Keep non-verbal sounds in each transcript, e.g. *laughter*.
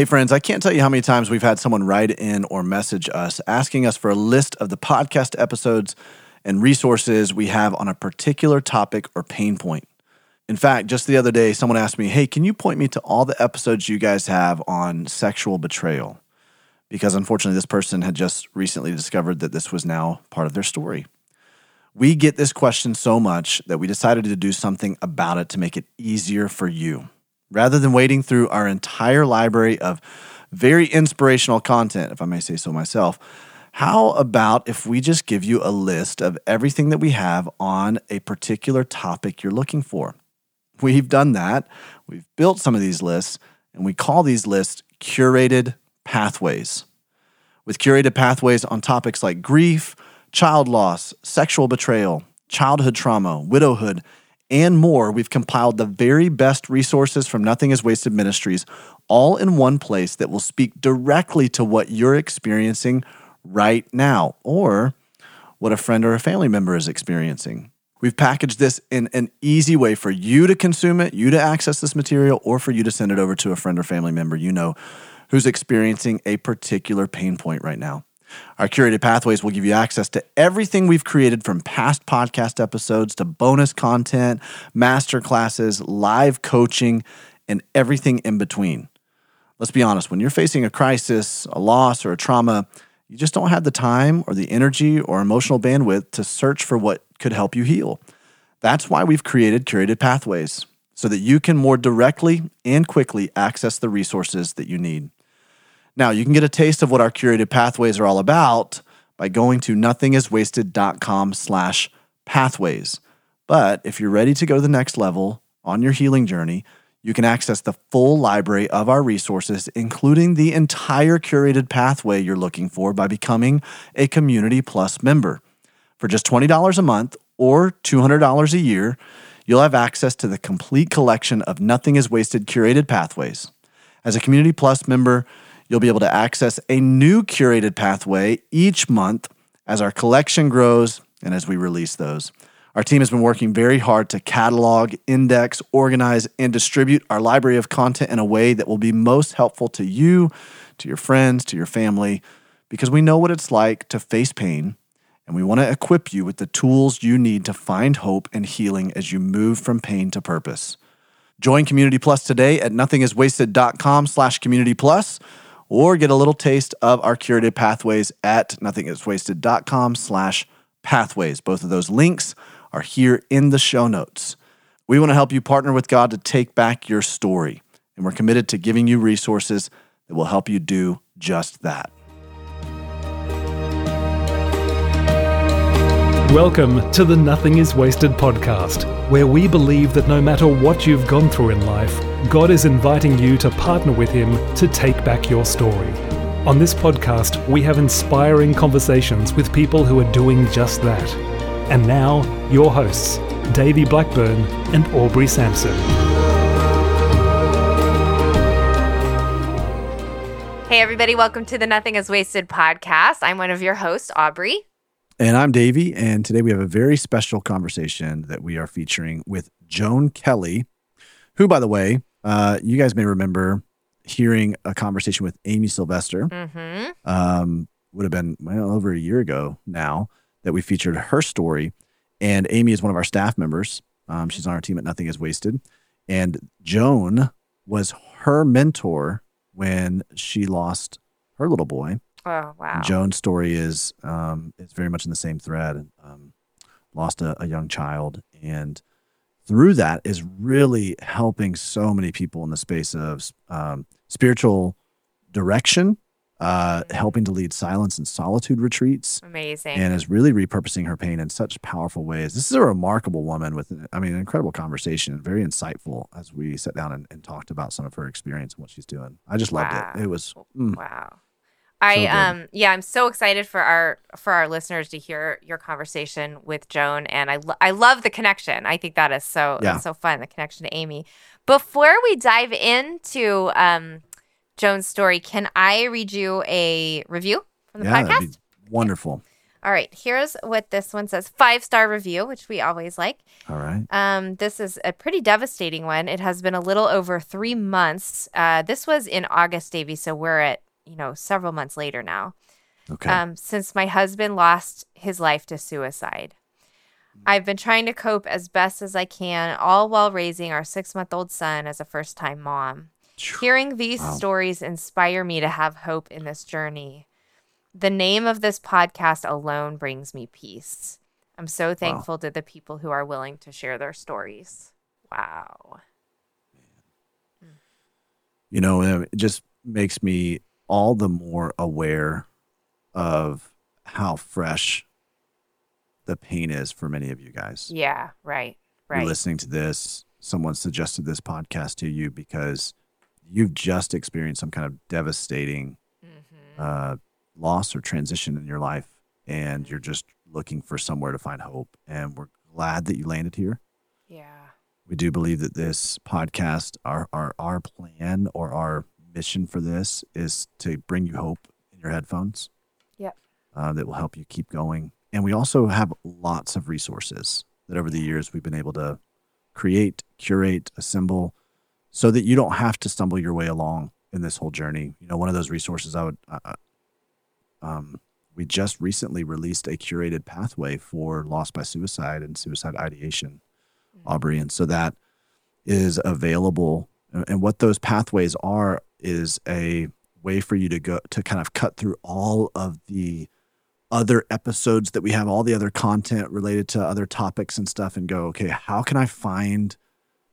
Hey, friends, I can't tell you how many times we've had someone write in or message us asking us for a list of the podcast episodes and resources we have on a particular topic or pain point. In fact, just the other day, someone asked me, Hey, can you point me to all the episodes you guys have on sexual betrayal? Because unfortunately, this person had just recently discovered that this was now part of their story. We get this question so much that we decided to do something about it to make it easier for you. Rather than wading through our entire library of very inspirational content, if I may say so myself, how about if we just give you a list of everything that we have on a particular topic you're looking for? We've done that. We've built some of these lists, and we call these lists curated pathways. With curated pathways on topics like grief, child loss, sexual betrayal, childhood trauma, widowhood, and more, we've compiled the very best resources from Nothing is Wasted Ministries all in one place that will speak directly to what you're experiencing right now or what a friend or a family member is experiencing. We've packaged this in an easy way for you to consume it, you to access this material, or for you to send it over to a friend or family member you know who's experiencing a particular pain point right now. Our curated pathways will give you access to everything we've created from past podcast episodes to bonus content, master classes, live coaching, and everything in between. Let's be honest, when you're facing a crisis, a loss, or a trauma, you just don't have the time or the energy or emotional bandwidth to search for what could help you heal. That's why we've created curated pathways so that you can more directly and quickly access the resources that you need. Now, you can get a taste of what our curated pathways are all about by going to nothingiswasted.com slash pathways. But if you're ready to go to the next level on your healing journey, you can access the full library of our resources, including the entire curated pathway you're looking for by becoming a Community Plus member. For just $20 a month or $200 a year, you'll have access to the complete collection of Nothing is Wasted curated pathways. As a Community Plus member, You'll be able to access a new curated pathway each month as our collection grows and as we release those. Our team has been working very hard to catalog, index, organize, and distribute our library of content in a way that will be most helpful to you, to your friends, to your family, because we know what it's like to face pain and we want to equip you with the tools you need to find hope and healing as you move from pain to purpose. Join Community Plus today at nothingiswasted.com slash community plus or get a little taste of our curated pathways at nothingiswasted.com slash pathways. Both of those links are here in the show notes. We want to help you partner with God to take back your story, and we're committed to giving you resources that will help you do just that. Welcome to the Nothing is Wasted podcast, where we believe that no matter what you've gone through in life, God is inviting you to partner with Him to take back your story. On this podcast, we have inspiring conversations with people who are doing just that. And now, your hosts, Davey Blackburn and Aubrey Sampson. Hey, everybody, welcome to the Nothing is Wasted podcast. I'm one of your hosts, Aubrey. And I'm Davey, and today we have a very special conversation that we are featuring with Joan Kelley, who, by the way, uh, you guys may remember hearing a conversation with Amy Sylvester. Mm-hmm. Um, would have been well over a year ago now that we featured her story. And Amy is one of our staff members. Um, she's on our team at Nothing Is Wasted. And Joan was her mentor when she lost her little boy Oh wow! Joan's story is um, is very much in the same thread. Um, lost a, a, young child, and through that is really helping so many people in the space of um, spiritual direction, uh, mm-hmm. helping to lead silence and solitude retreats. Amazing, and is really repurposing her pain in such powerful ways. This is a remarkable woman with, I mean, an incredible conversation, very insightful as we sat down and, and talked about some of her experience and what she's doing. I just loved wow. it. It was mm. wow. I so um yeah, I'm so excited for our for our listeners to hear your conversation with Joan and I lo- I love the connection. I think that is so yeah. so fun the connection to Amy. Before we dive into um Joan's story, can I read you a review from the yeah, podcast? wonderful. All right, here's what this one says five star review, which we always like. All right. Um, this is a pretty devastating one. It has been a little over three months. Uh, this was in August, Davey, so we're at, you know, several months later now. Okay. Um, since my husband lost his life to suicide. I've been trying to cope as best as I can, all while raising our six month old son as a first time mom. Hearing these wow. stories inspire me to have hope in this journey. The name of this podcast alone brings me peace. I'm so thankful wow. to the people who are willing to share their stories. Wow. You know, it just makes me all the more aware of how fresh the pain is for many of you guys. Yeah, right. Right. You're listening to this, someone suggested this podcast to you because you've just experienced some kind of devastating mm-hmm. uh, loss or transition in your life and you're just looking for somewhere to find hope. And we're glad that you landed here. Yeah. We do believe that this podcast, our, our, our plan or our mission for this is to bring you hope in your headphones. Yep. Uh, that will help you keep going. And we also have lots of resources that over the years we've been able to create, curate, assemble so that you don't have to stumble your way along in this whole journey. You know, one of those resources I would uh, um, we just recently released a curated pathway for loss by suicide and suicide ideation, mm-hmm. Aubrey. And so that is available. And what those pathways are is a way for you to go to kind of cut through all of the other episodes that we have, all the other content related to other topics and stuff, and go, okay, how can I find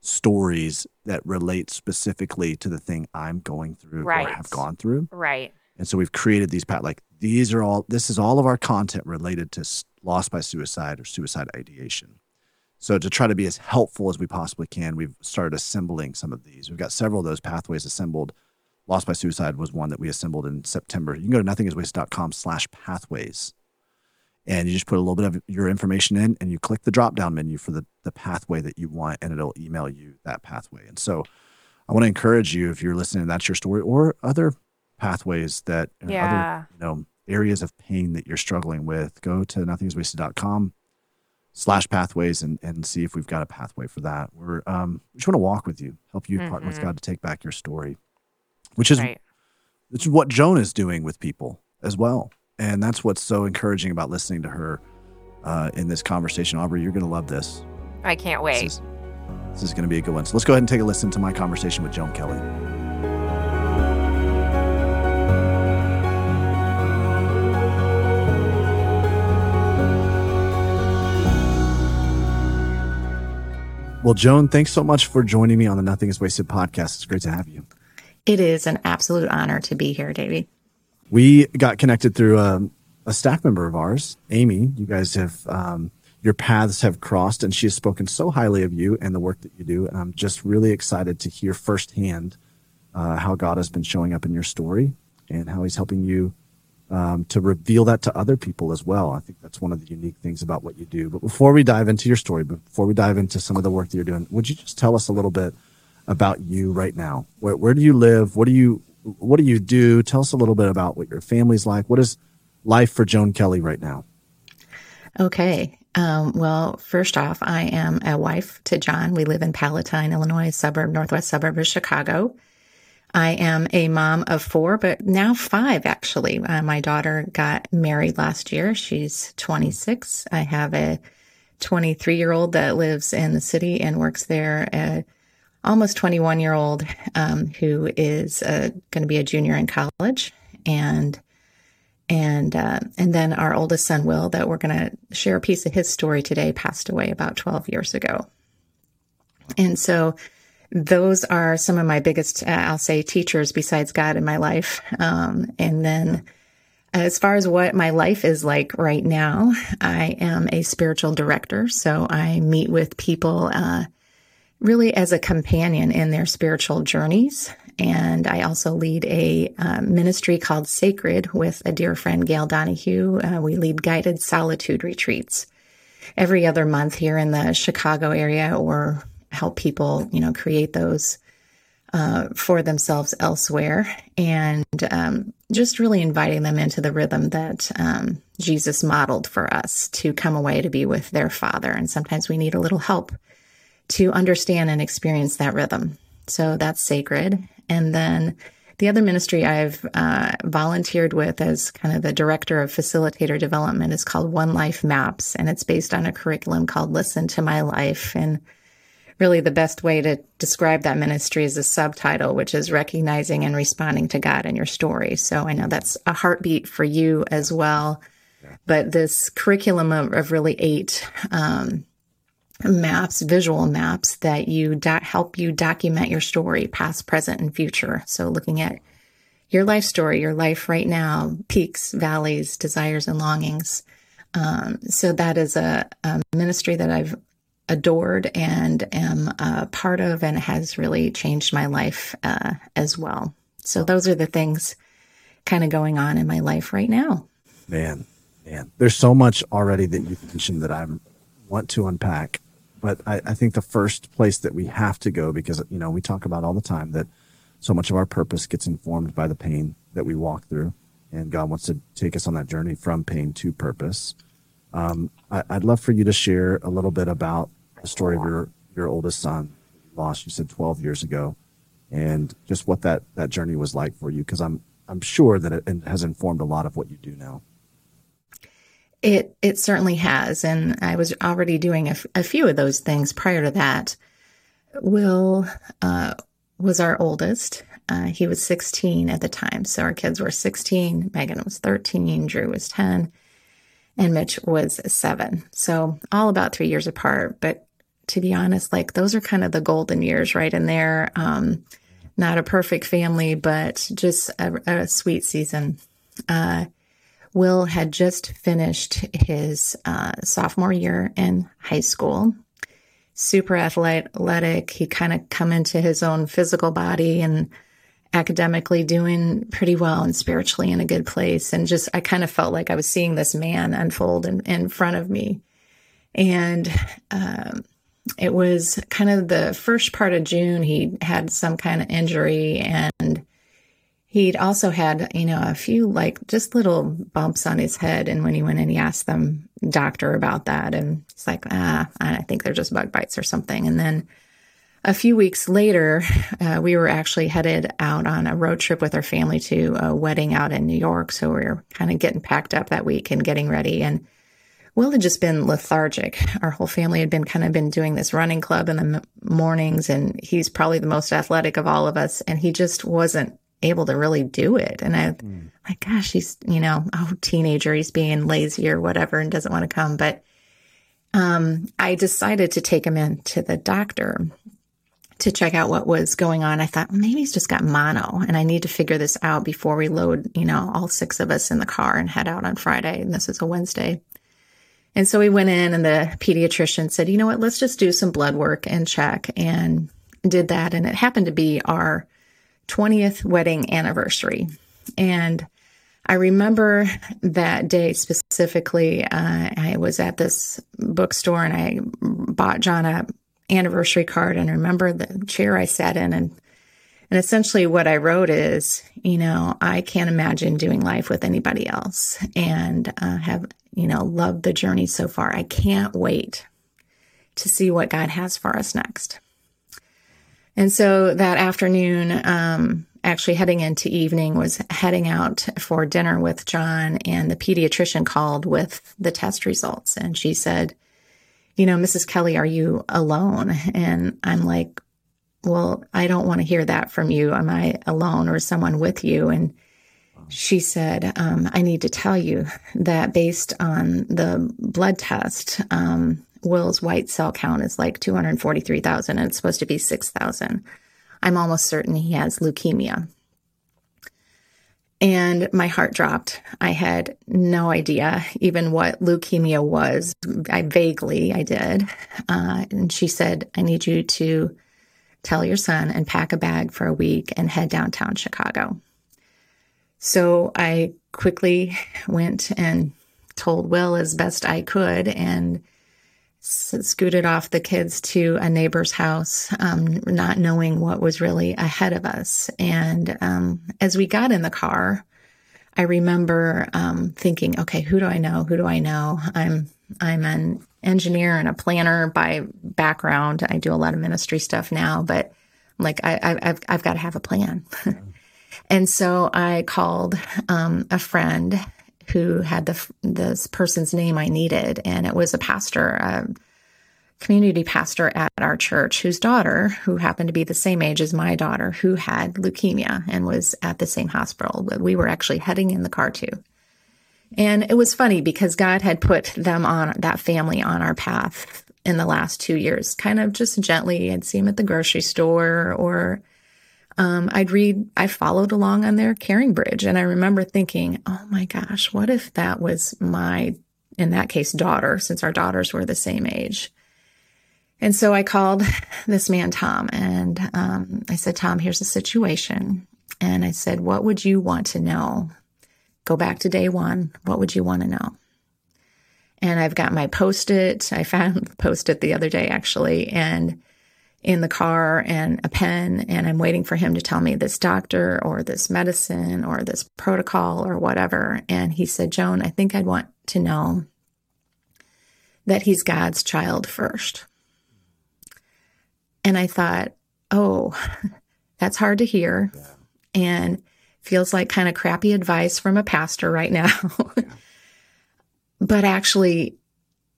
stories that relate specifically to the thing I'm going through right. or have gone through? Right. And so we've created these pat like these are all this is all of our content related to loss by suicide or suicide ideation. So to try to be as helpful as we possibly can, we've started assembling some of these. We've got several of those pathways assembled. Loss by suicide was one that we assembled in September. You can go to nothingiswasted.com slash pathways. And you just put a little bit of your information in and you click the drop down menu for the, the pathway that you want and it'll email you that pathway. And so I want to encourage you if you're listening, that's your story or other pathways that yeah. other you know areas of pain that you're struggling with, go to nothingiswasted.com slash pathways and, and see if we've got a pathway for that. We're um we just want to walk with you, help you mm-hmm. partner with mm-hmm. God to take back your story. Which is right. which is what Joan is doing with people as well. And that's what's so encouraging about listening to her uh, in this conversation. Aubrey, you're gonna love this. I can't wait. This is, this is gonna be a good one. So let's go ahead and take a listen to my conversation with Joan Kelley. Well, Joan, thanks so much for joining me on the Nothing is Wasted podcast. It's great to have you. It is an absolute honor to be here, Davey. We got connected through a, um, a staff member of ours, Amy. You guys have, um, your paths have crossed, and she has spoken so highly of you and the work that you do. And I'm just really excited to hear firsthand uh, how God has been showing up in your story and how He's helping you um, to reveal that to other people as well. I think that's one of the unique things about what you do. But before we dive into your story, before we dive into some of the work that you're doing, would you just tell us a little bit about you right now? Where, where do you live? What do you what do you do? Tell us a little bit about what your family's like. What is life for Joan Kelley right now? Okay. Um, well, first off, I am a wife to John. We live in Palatine, Illinois, suburb, northwest suburb of Chicago. I am a mom of four, but now five actually. Uh, my daughter got married last year. She's 26. I have a 23 year old that lives in the city and works there. A almost 21 year old um, who is uh, going to be a junior in college, and and uh, and then our oldest son Will, that we're going to share a piece of his story today, passed away about 12 years ago, and so those are some of my biggest, uh, I'll say, teachers besides God in my life. Um, and then as far as what my life is like right now, I am a spiritual director. So I meet with people, uh, really as a companion in their spiritual journeys. And I also lead a uh, ministry called Sacred with a dear friend, Gail Donahue. Uh, we lead guided solitude retreats every other month here in the Chicago area or help people, you know, create those uh, for themselves elsewhere and um, just really inviting them into the rhythm that um, Jesus modeled for us to come away to be with their Father. And sometimes we need a little help to understand and experience that rhythm. So that's sacred. And then the other ministry I've uh, volunteered with as kind of the director of facilitator development is called One Life Maps, and it's based on a curriculum called Listen to My Life. And really, the best way to describe that ministry is a subtitle, which is recognizing and responding to God in your story. So I know that's a heartbeat for you as well. But this curriculum of, of really eight um, maps, visual maps that you do- help you document your story, past, present, and future. So looking at your life story, your life right now, peaks, valleys, desires, and longings. Um, so that is a, a, ministry that I've adored and am a part of and has really changed my life uh, as well. So those are the things kind of going on in my life right now. Man, man, there's so much already that you've mentioned that I want to unpack but I, I think the first place that we have to go, because, you know, we talk about all the time that so much of our purpose gets informed by the pain that we walk through. And God wants to take us on that journey from pain to purpose. Um, I, would love for you to share a little bit about the story of your, your oldest son lost, you said 12 years ago, and just what that, that journey was like for you. Cause I'm, I'm sure that it has informed a lot of what you do now. It it certainly has, and I was already doing a, f- a few of those things prior to that. Will uh, was our oldest. Uh, he was 16 at the time, so our kids were 16. Megan was 13. Drew was 10, and Mitch was seven. So all about three years apart. But to be honest, like those are kind of the golden years right in there. Um, not a perfect family, but just a, a sweet season. Uh, Will had just finished his uh, sophomore year in high school. Super athletic. He kind of come into his own physical body and academically doing pretty well and spiritually in a good place. And just, I kind of felt like I was seeing this man unfold in, in front of me. And um, it was kind of the first part of June, he had some kind of injury and He'd also had, you know, a few like just little bumps on his head. And when he went in, he asked them doctor about that. And he's like, ah, I think they're just bug bites or something. And then a few weeks later, uh, we were actually headed out on a road trip with our family to a wedding out in New York. So we were kind of getting packed up that week and getting ready. And Will had just been lethargic. Our whole family had been kind of been doing this running club in the mornings, and he's probably the most athletic of all of us. And he just wasn't able to really do it. And I, mm. like, gosh, he's, you know, oh, teenager, he's being lazy or whatever and doesn't want to come. But um, I decided to take him in to the doctor to check out what was going on. I thought maybe he's just got mono and I need to figure this out before we load, you know, all six of us in the car and head out on Friday. And this is a Wednesday. And so we went in and the pediatrician said, you know what, let's just do some blood work and check and did that. And it happened to be our 20th wedding anniversary. And I remember that day specifically. Uh, I was at this bookstore and I bought John a anniversary card and I remember the chair I sat in and and essentially what I wrote is, you know, I can't imagine doing life with anybody else and uh, have, you know, loved the journey so far. I can't wait to see what God has for us next. And so that afternoon, um, actually heading into evening, was heading out for dinner with John, and the pediatrician called with the test results. And she said, You know, Mrs. Kelley, are you alone? And I'm like, Well, I don't want to hear that from you. Am I alone or someone with you? And she said, um, I need to tell you that based on the blood test, um, Will's white cell count is like 243,000 and it's supposed to be 6,000. I'm almost certain he has leukemia. And my heart dropped. I had no idea even what leukemia was. I vaguely, I did. Uh, and she said, I need you to tell your son and pack a bag for a week and head downtown Chicago. So I quickly *laughs* went and told Will as best I could and scooted off the kids to a neighbor's house, um, not knowing what was really ahead of us. And um, as we got in the car, I remember um, thinking, okay, who do I know? Who do I know? I'm I'm an engineer and a planner by background. I do a lot of ministry stuff now, but like I, have I've got to have a plan. *laughs* and so I called um, a friend who had the this person's name I needed, and it was a pastor, a community pastor at our church, whose daughter, who happened to be the same age as my daughter, who had leukemia and was at the same hospital. that we were actually heading in the car to. And it was funny because God had put them on that family on our path in the last two years, kind of just gently. I'd see them at the grocery store or um, I'd read, I followed along on their CaringBridge. And I remember thinking, oh my gosh, what if that was my, in that case, daughter, since our daughters were the same age? And so I called *laughs* this man, Tom, and um, I said, Tom, here's the situation. And I said, what would you want to know? Go back to day one. What would you want to know? And I've got my post it. I found *laughs* the post it the other day, actually. And in the car and a pen and I'm waiting for him to tell me this doctor or this medicine or this protocol or whatever. And he said, Joan, I think I'd want to know that he's God's child first. And I thought, oh, *laughs* that's hard to hear and feels like kind of crappy advice from a pastor right now. *laughs* but actually,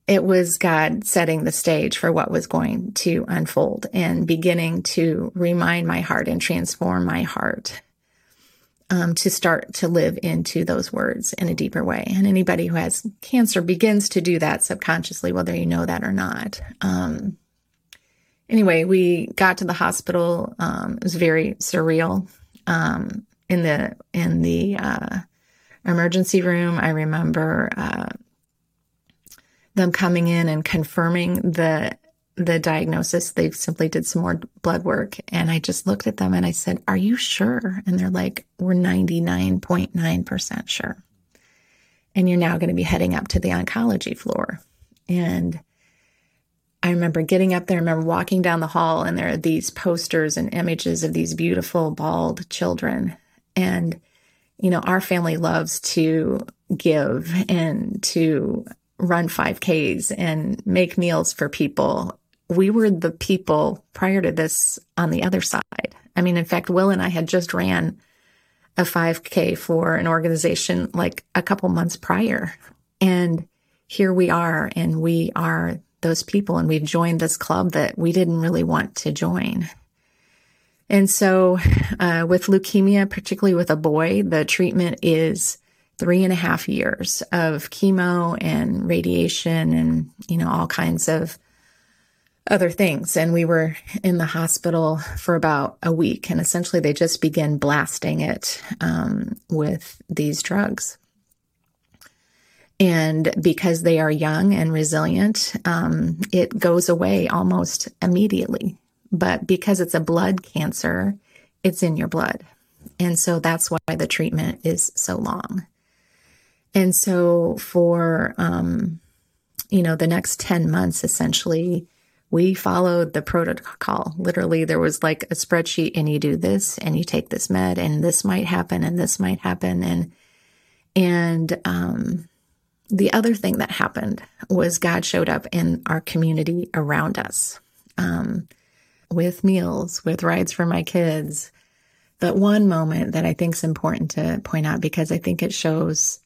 it was God setting the stage for what was going to unfold and beginning to remind my heart and transform my heart um, to start to live into those words in a deeper way. And anybody who has cancer begins to do that subconsciously, whether you know that or not. Um, anyway, we got to the hospital. Um, it was very surreal. Um, in the in the uh, emergency room, I remember. Uh, them coming in and confirming the the diagnosis. They simply did some more blood work. And I just looked at them and I said, Are you sure? And they're like, We're 99.9% sure. And you're now going to be heading up to the oncology floor. And I remember getting up there, I remember walking down the hall, and there are these posters and images of these beautiful, bald children. And, you know, our family loves to give and to run 5Ks and make meals for people. We were the people prior to this on the other side. I mean, in fact, Will and I had just ran a 5K for an organization like a couple months prior. And here we are, and we are those people, and we've joined this club that we didn't really want to join. And so, uh, with leukemia, particularly with a boy, the treatment is three and a half years of chemo and radiation and, you know, all kinds of other things. And we were in the hospital for about a week. And essentially, they just began blasting it um, with these drugs. And because they are young and resilient, um, it goes away almost immediately. But because it's a blood cancer, it's in your blood. And so that's why the treatment is so long. And so for, um, you know, the next 10 months, essentially, we followed the protocol. Literally, there was like a spreadsheet and you do this and you take this med and this might happen and this might happen. And, and, um, the other thing that happened was God showed up in our community around us, um, with meals, with rides for my kids. But one moment that I think is important to point out because I think it shows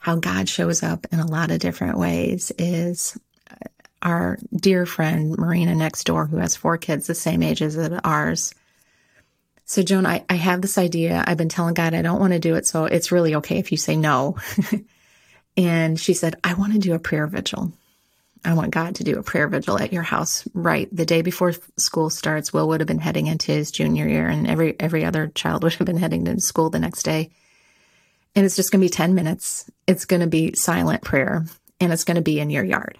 how God shows up in a lot of different ways is uh, our dear friend Marina next door, who has four kids the same age as ours. So, Joan, I, I have this idea. I've been telling God I don't want to do it. So it's really okay if you say no. *laughs* and she said, I want to do a prayer vigil. I want God to do a prayer vigil at your house right the day before school starts. Will would have been heading into his junior year, and every every other child *laughs* would have been heading to school the next day. And it's just going to be 10 minutes. It's going to be silent prayer and it's going to be in your yard.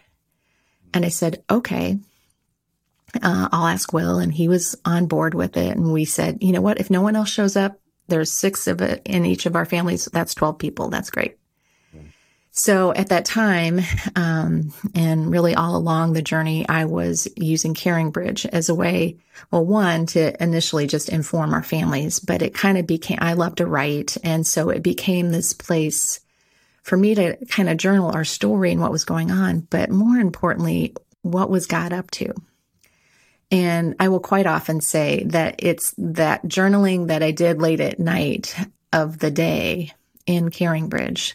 And I said, okay, uh, I'll ask Will. And he was on board with it. And we said, you know what? If no one else shows up, there's six of it in each of our families. That's 12 people. That's great. So at that time, um, and really all along the journey, I was using CaringBridge as a way, well, one, to initially just inform our families, but it kind of became, I love to write. And so it became this place for me to kind of journal our story and what was going on, but more importantly, what was God up to? And I will quite often say that it's that journaling that I did late at night of the day in CaringBridge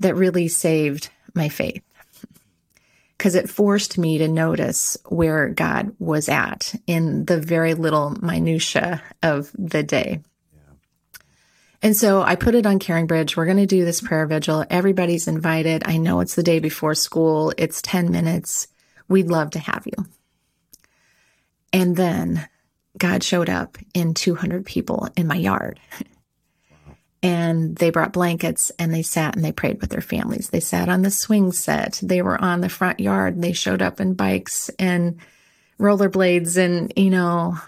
that really saved my faith because it forced me to notice where God was at in the very little minutia of the day. And so I put it on CaringBridge. We're going to do this prayer vigil. Everybody's invited. I know it's the day before school. It's 10 minutes. We'd love to have you. And then God showed up in 200 people in my yard. *laughs* And they brought blankets and they sat and they prayed with their families. They sat on the swing set. They were on the front yard. They showed up in bikes and rollerblades. And, you know,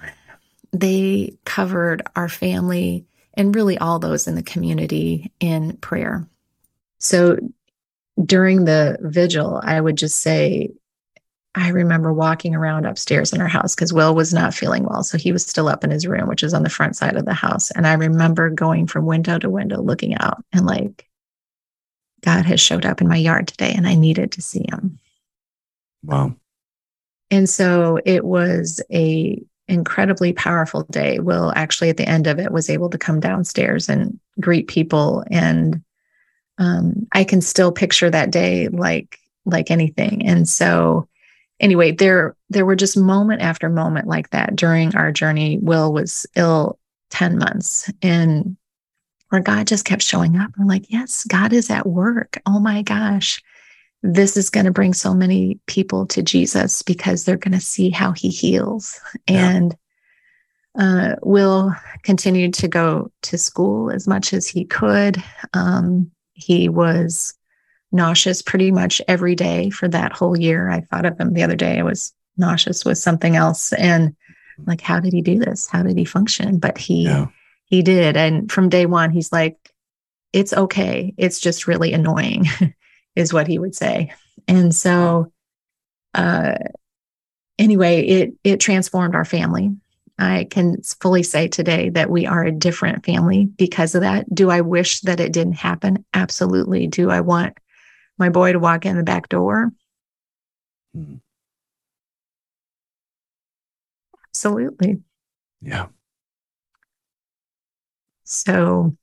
they covered our family and really all those in the community in prayer. So during the vigil, I would just say, I remember walking around upstairs in our house because Will was not feeling well. So he was still up in his room, which is on the front side of the house. And I remember going from window to window looking out and like, God has showed up in my yard today and I needed to see him. Wow. And so it was a incredibly powerful day. Will actually at the end of it was able to come downstairs and greet people and um, I can still picture that day like like anything. And so anyway, there there were just moment after moment like that during our journey. Will was ill 10 months and where God just kept showing up. I'm like, yes, God is at work. Oh my gosh. This is going to bring so many people to Jesus because they're going to see how he heals. Yeah. And uh, Will continued to go to school as much as he could. Um, he was nauseous pretty much every day for that whole year. I thought of him the other day. I was nauseous with something else. And like, how did he do this? How did he function? But he yeah. he did. And from day one, he's like, it's okay. It's just really annoying, *laughs* is what he would say. And so uh anyway, it it transformed our family. I can fully say today that we are a different family because of that. Do I wish that it didn't happen? Absolutely. Do I want my boy to walk in the back door? Hmm. Absolutely. Yeah. So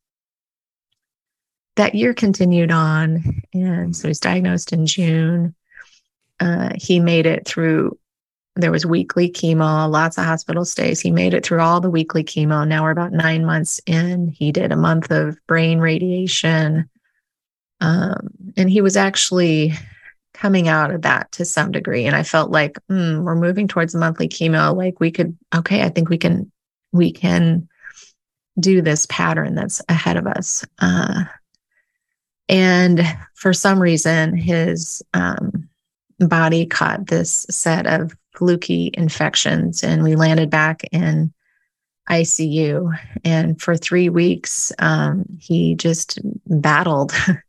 that year continued on. And so he's diagnosed in June. Uh, he made it through, there was weekly chemo, lots of hospital stays. He made it through all the weekly chemo. Now we're about nine months in. He did a month of brain radiation. Um, and he was actually coming out of that to some degree. And I felt like, mm, we're moving towards monthly chemo. Like we could, okay, I think we can, we can do this pattern that's ahead of us. Uh, and for some reason, his um, body caught this set of fluky infections, and we landed back in ICU. And for three weeks, um, he just battled *laughs*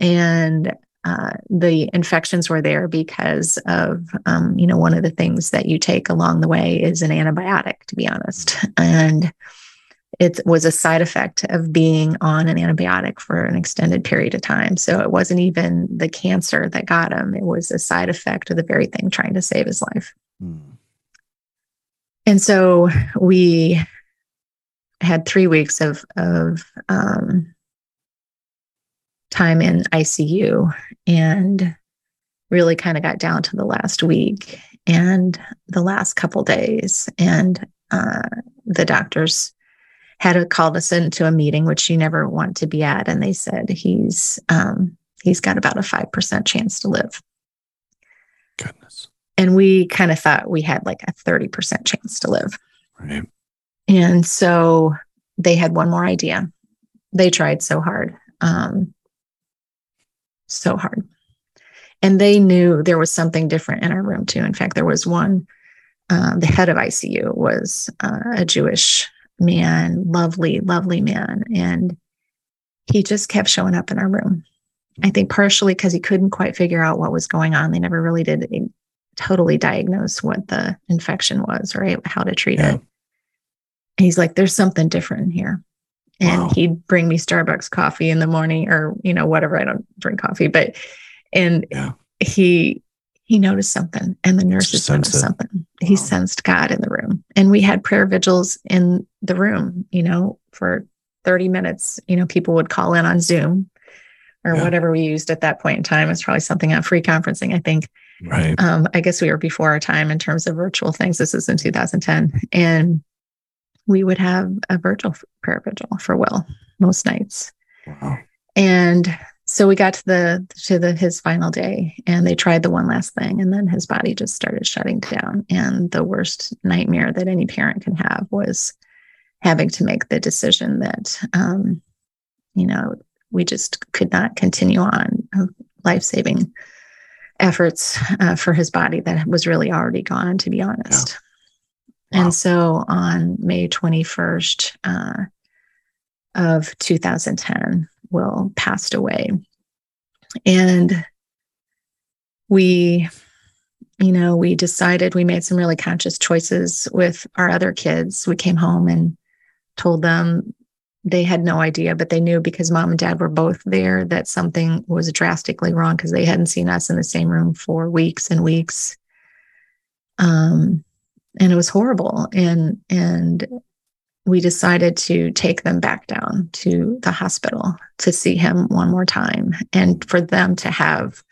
and uh, the infections were there because of um, you know one of the things that you take along the way is an antibiotic to be honest. *laughs* And it was a side effect of being on an antibiotic for an extended period of time. So it wasn't even the cancer that got him it was a side effect of the very thing trying to save his life. Hmm. and so we had three weeks of of um, time in ICU and really kind of got down to the last week and the last couple days. And uh, the doctors had called us into a meeting, which you never want to be at. And they said he's um, he's got about a 5% chance to live. Goodness. And we kind of thought we had like a 30% chance to live. Right. And so they had one more idea. They tried so hard. Um, so hard. And they knew there was something different in our room too. In fact, there was one, uh, the head of ICU was uh, a Jewish man, lovely, lovely man. And he just kept showing up in our room. I think partially because he couldn't quite figure out what was going on. They never really did totally diagnose what the infection was, right? How to treat yeah. it. And he's like, there's something different here. And wow. he'd bring me Starbucks coffee in the morning or, you know, whatever. I don't drink coffee, but, and yeah. he, he noticed something and the nurses noticed something. Wow. He sensed God in the room. And we had prayer vigils in the room, you know, for 30 minutes. You know, people would call in on Zoom or yeah. whatever we used at that point in time. It's probably something on free conferencing, I think. Right. Um, I guess we were before our time in terms of virtual things. This is in 2010. And we would have a virtual prayer vigil for Will most nights. Wow. And so we got to the to the his final day and they tried the one last thing and then his body just started shutting down and the worst nightmare that any parent can have was having to make the decision that um, you know we just could not continue on life-saving efforts uh, for his body that was really already gone to be honest. And so on may 21st uh, of 2010 will passed away. And we you know we decided we made some really conscious choices with our other kids. We came home and told them they had no idea, but they knew because mom and dad were both there that something was drastically wrong because they hadn't seen us in the same room for weeks and weeks. Um, and it was horrible. And and we decided to take them back down to the hospital to see him one more time and for them to have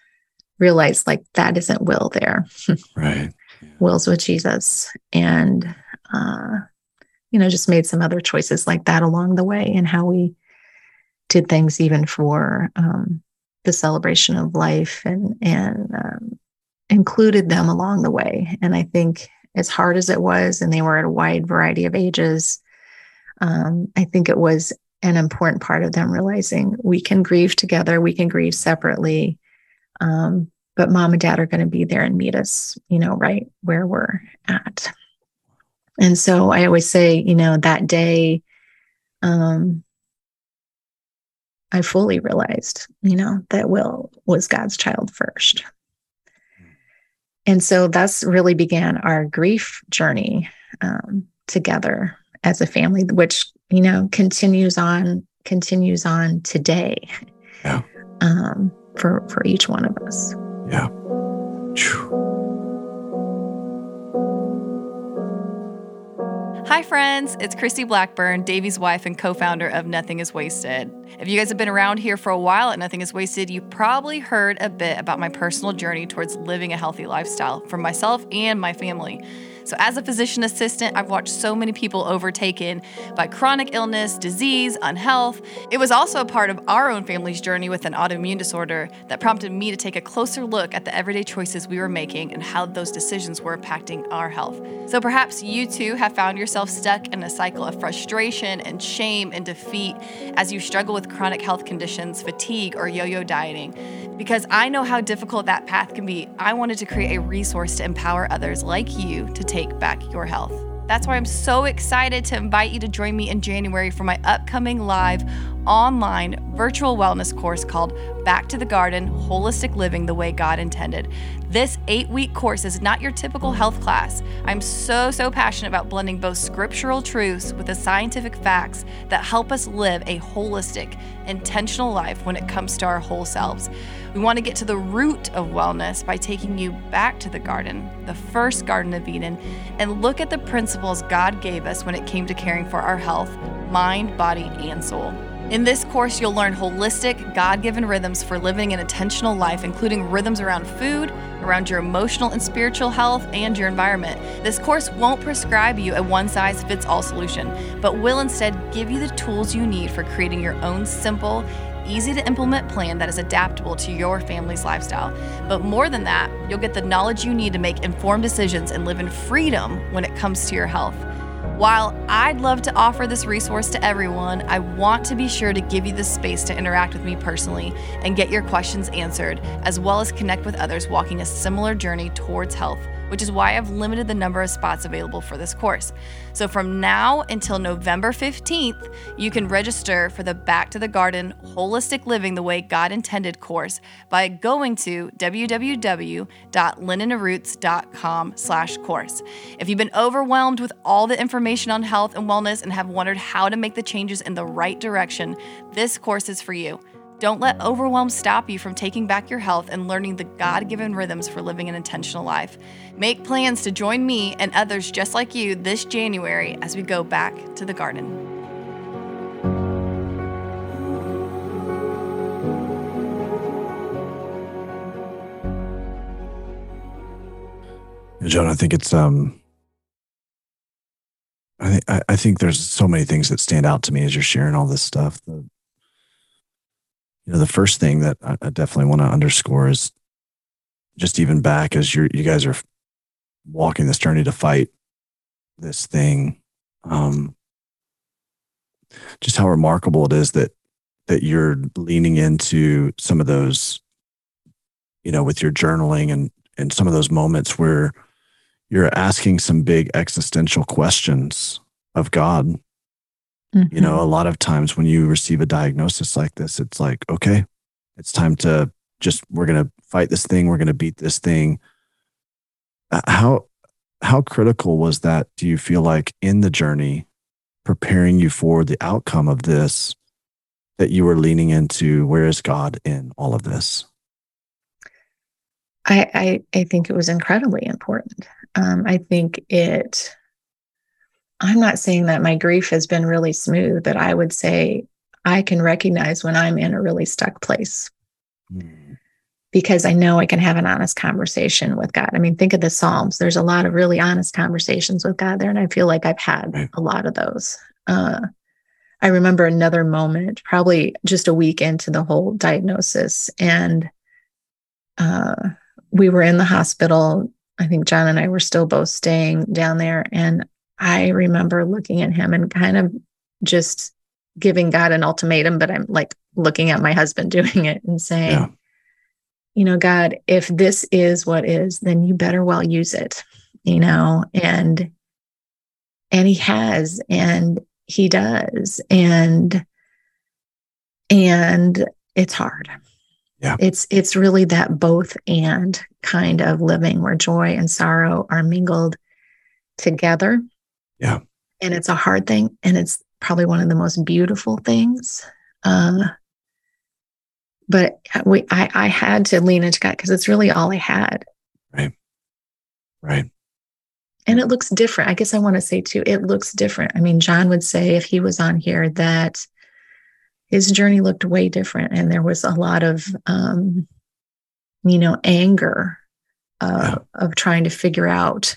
realized like that isn't Will there. *laughs* right. Will's with Jesus. And uh you know, just made some other choices like that along the way and how we did things even for um, the celebration of life and and um, included them along the way. And I think as hard as it was, and they were at a wide variety of ages, um, I think it was an important part of them realizing we can grieve together, we can grieve separately, um, but mom and dad are going to be there and meet us, you know, right where we're at. And so I always say, you know, that day, um, I fully realized, you know, that Will was God's child first. And so that's really began our grief journey um, together as a family, which, you know, continues on, continues on today yeah. um, for, for each one of us. Yeah. Whew. Hi, friends. It's Christy Blackburn, Davey's wife and co founder of Nothing is Wasted. If you guys have been around here for a while at Nothing is Wasted, you probably heard a bit about my personal journey towards living a healthy lifestyle for myself and my family. So, as a physician assistant, I've watched so many people overtaken by chronic illness, disease, unhealth. It was also a part of our own family's journey with an autoimmune disorder that prompted me to take a closer look at the everyday choices we were making and how those decisions were impacting our health. So, perhaps you too have found yourself stuck in a cycle of frustration and shame and defeat as you struggle with chronic health conditions, fatigue, or yo yo dieting. Because I know how difficult that path can be, I wanted to create a resource to empower others like you to take back your health. That's why I'm so excited to invite you to join me in January for my upcoming live online virtual wellness course called Back to the Garden Holistic Living the Way God Intended. This eight week course is not your typical health class. I'm so, so passionate about blending both scriptural truths with the scientific facts that help us live a holistic, intentional life when it comes to our whole selves. We want to get to the root of wellness by taking you back to the garden, the first Garden of Eden, and look at the principles God gave us when it came to caring for our health, mind, body, and soul. In this course, you'll learn holistic, God given rhythms for living an intentional life, including rhythms around food, around your emotional and spiritual health, and your environment. This course won't prescribe you a one size fits all solution, but will instead give you the tools you need for creating your own simple, easy to implement plan that is adaptable to your family's lifestyle. But more than that, you'll get the knowledge you need to make informed decisions and live in freedom when it comes to your health. While I'd love to offer this resource to everyone, I want to be sure to give you the space to interact with me personally and get your questions answered, as well as connect with others walking a similar journey towards health which is why I've limited the number of spots available for this course. So from now until November 15th, you can register for the Back to the Garden Holistic Living the Way God Intended course by going to www.linenaroots.com slash course. If you've been overwhelmed with all the information on health and wellness and have wondered how to make the changes in the right direction, this course is for you. Don't let overwhelm stop you from taking back your health and learning the God given rhythms for living an intentional life. Make plans to join me and others just like you this January as we go back to the garden. Joan, I think it's um I think I think there's so many things that stand out to me as you're sharing all this stuff. The, you know, the first thing that I, I definitely want to underscore is just even back as you you guys are walking this journey to fight this thing. Um, just how remarkable it is that that you're leaning into some of those, you know, with your journaling and and some of those moments where you're asking some big existential questions of God Mm-hmm. You know, mm-hmm. a lot of times when you receive a diagnosis like this, it's like, okay, it's time to just, we're going to fight this thing. We're going to beat this thing. How, how critical was that, do you feel like, in the journey, preparing you for the outcome of this, that you were leaning into? Where is God in all of this? I, I, I think it was incredibly important. Um, I think it I'm not saying that my grief has been really smooth, but I would say I can recognize when I'm in a really stuck place mm. Because I know I can have an honest conversation with God. I mean, think of the Psalms. There's a lot of really honest conversations with God there, and I feel like I've had right. a lot of those. Uh, I remember another moment, probably just a week into the whole diagnosis, and uh, we were in the hospital. I think John and I were still both staying down there, and I remember looking at him and kind of just giving God an ultimatum, but I'm like looking at my husband *laughs* doing it and saying, yeah. You know, God, if this is what is, then you better well use it, you know, and and he has and he does and and it's hard. Yeah. It's it's really that both and kind of living where joy and sorrow are mingled together yeah. And it's a hard thing. And it's probably one of the most beautiful things. Uh, but we, I, I had to lean into God because it's really all I had. Right. Right. And it looks different. I guess I want to say too, it looks different. I mean, John would say if he was on here that his journey looked way different. And there was a lot of, um, you know, anger uh, yeah. of trying to figure out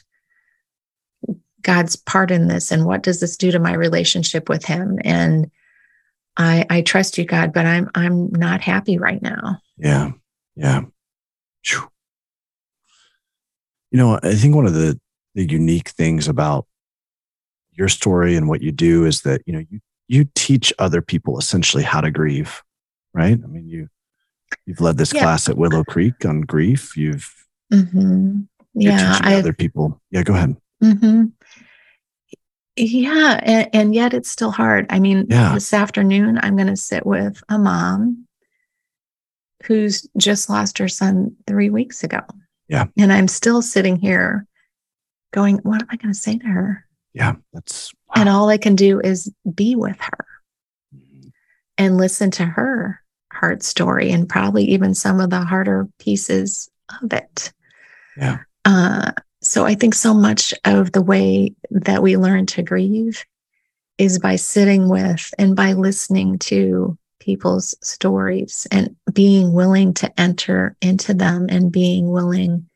God's part in this and what does this do to my relationship with him and I I trust you God but I'm I'm not happy right now. Yeah. Yeah. You know, I think one of the the unique things about your story and what you do is that, you know, you you teach other people essentially how to grieve, right? I mean, you you've led this yeah. class at Willow Creek on grief. You've mm-hmm. yeah, other people. Yeah, go ahead. Mm-hmm. Yeah. And, and, yet it's still hard. I mean, yeah. this afternoon, I'm going to sit with a mom who's just lost her son three weeks ago. Yeah. And I'm still sitting here going, what am I going to say to her? Yeah. That's, wow. and all I can do is be with her mm-hmm. and listen to her heart story and probably even some of the harder pieces of it. Yeah. Uh, so I think so much of the way that we learn to grieve is by sitting with and by listening to people's stories and being willing to enter into them and being willing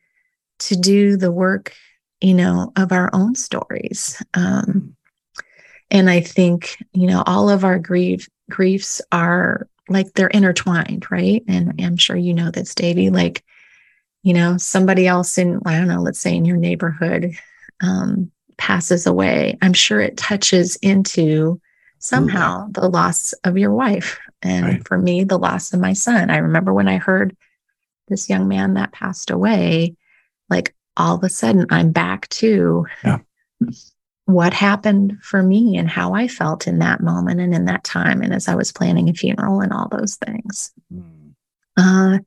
to do the work, you know, of our own stories. Um, and I think, you know, all of our grief griefs are like they're intertwined, right? And I'm sure you know this, Davey. Like you know somebody else in i don't know let's say in your neighborhood um, passes away i'm sure it touches into somehow mm-hmm. the loss of your wife and right. for me the loss of my son i remember when i heard this young man that passed away like all of a sudden I'm back to yeah. what happened for me and how I felt in that moment and in that time. And as I was planning a funeral and all those things. Mm. Uh,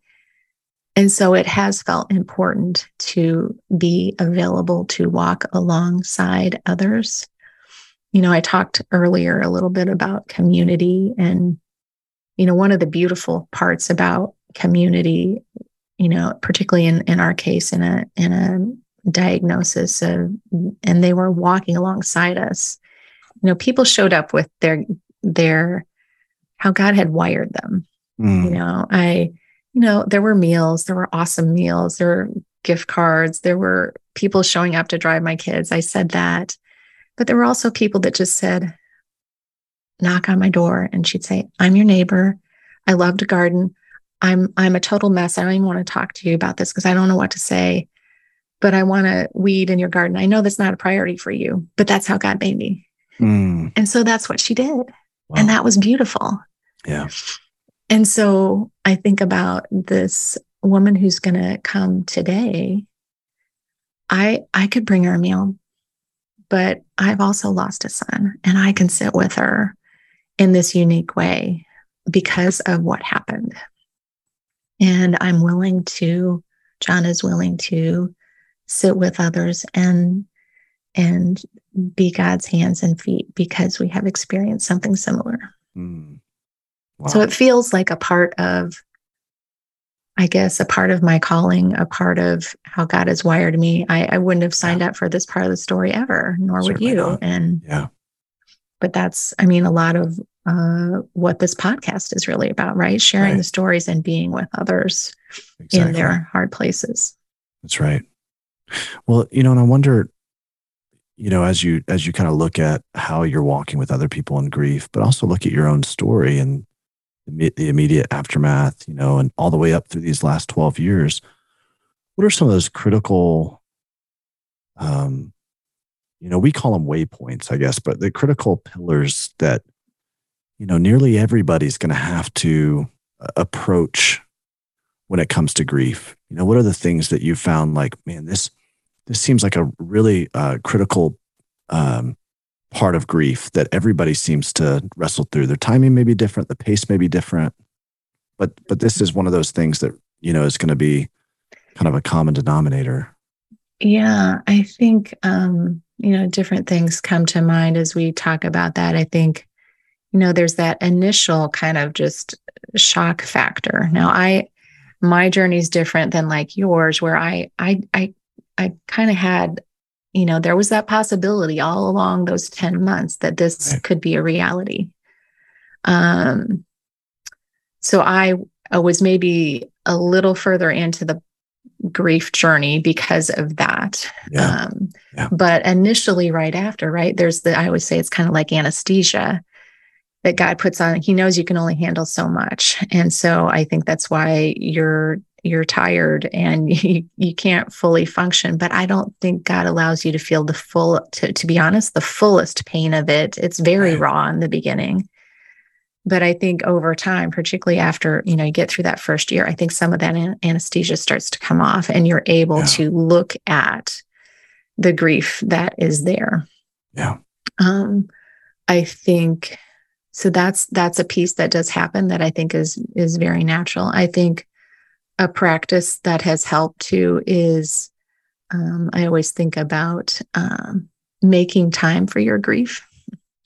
and so it has felt important to be available to walk alongside others. You know, I talked earlier a little bit about community and, you know, one of the beautiful parts about community, you know, particularly in, in our case, in a, in a diagnosis of, and they were walking alongside us, you know, people showed up with their, their, how God had wired them. Mm. You know, I, you know, there were meals, there were awesome meals, there were gift cards, there were people showing up to drive my kids. I said that. But there were also people that just said, knock on my door and she'd say, I'm your neighbor. I love to garden. I'm I'm a total mess. I don't even want to talk to you about this because I don't know what to say. But I want to weed in your garden. I know that's not a priority for you, but that's how God made me. Mm. And so that's what she did. Wow. And that was beautiful. Yeah. And so I think about this woman who's going to come today. I I could bring her a meal, but I've also lost a son and I can sit with her in this unique way because of what happened. And I'm willing to John is willing to sit with others and and be God's hands and feet because we have experienced something similar. Mm. Wow. So it feels like a part of, I guess, a part of my calling, a part of how God has wired me. I, I wouldn't have signed yeah. up for this part of the story ever, nor Certainly would you. Not. And yeah, but that's, I mean, a lot of uh, what this podcast is really about, right? Sharing right. the stories and being with others exactly. in their hard places. That's right. Well, you know, and I wonder, you know, as you as you kind of look at how you're walking with other people in grief, but also look at your own story and the immediate aftermath, you know, and all the way up through these last 12 years, what are some of those critical, um, you know, we call them waypoints, I guess, but the critical pillars that, you know, nearly everybody's going to have to uh, approach when it comes to grief? You know, what are the things that you found like, man, this, this seems like a really uh, critical um, part of grief that everybody seems to wrestle through. Their timing may be different, the pace may be different, but but this is one of those things that you know is going to be kind of a common denominator. Yeah, I think um, you know different things come to mind as we talk about that. I think you know there's that initial kind of just shock factor. Now I my journey is different than like yours where I I I I kind of had you know, there was that possibility all along those 10 months that this right. could be a reality. Um, so I, I was maybe a little further into the grief journey because of that. Yeah. Um, yeah. But initially, right after, right, there's the, I always say it's kind of like anesthesia that God puts on. He knows you can only handle so much. And so I think that's why you're you're tired and *laughs* you, you can't fully function. But I don't think God allows you to feel the full, to, to be honest, the fullest pain of it. It's very right. raw in the beginning. But I think over time, particularly after, you know, you get through that first year, I think some of that an- anesthesia starts to come off and you're able yeah. to look at the grief that is there. Yeah. Um, I think so that's that's a piece that does happen that I think is is very natural. I think a practice that has helped too is um, I always think about um, making time for your grief.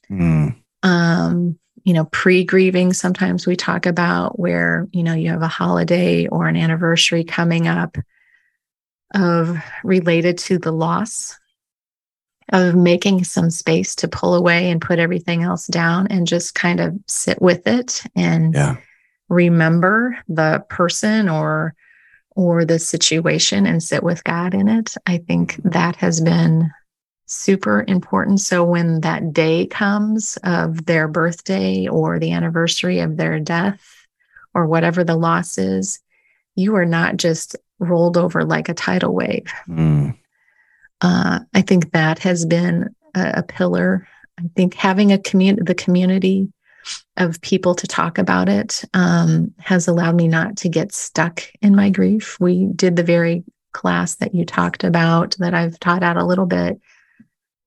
Mm. Um, you know, pre grieving, sometimes we talk about where, you know, you have a holiday or an anniversary coming up of related to the loss of making some space to pull away and put everything else down and just kind of sit with it and yeah remember the person or or the situation and sit with God in it. I think that has been super important. So when that day comes of their birthday or the anniversary of their death or whatever the loss is, you are not just rolled over like a tidal wave. Mm. Uh, I think that has been a, a pillar. I think having a community, the community of people to talk about it um, has allowed me not to get stuck in my grief. We did the very class that you talked about that I've taught out a little bit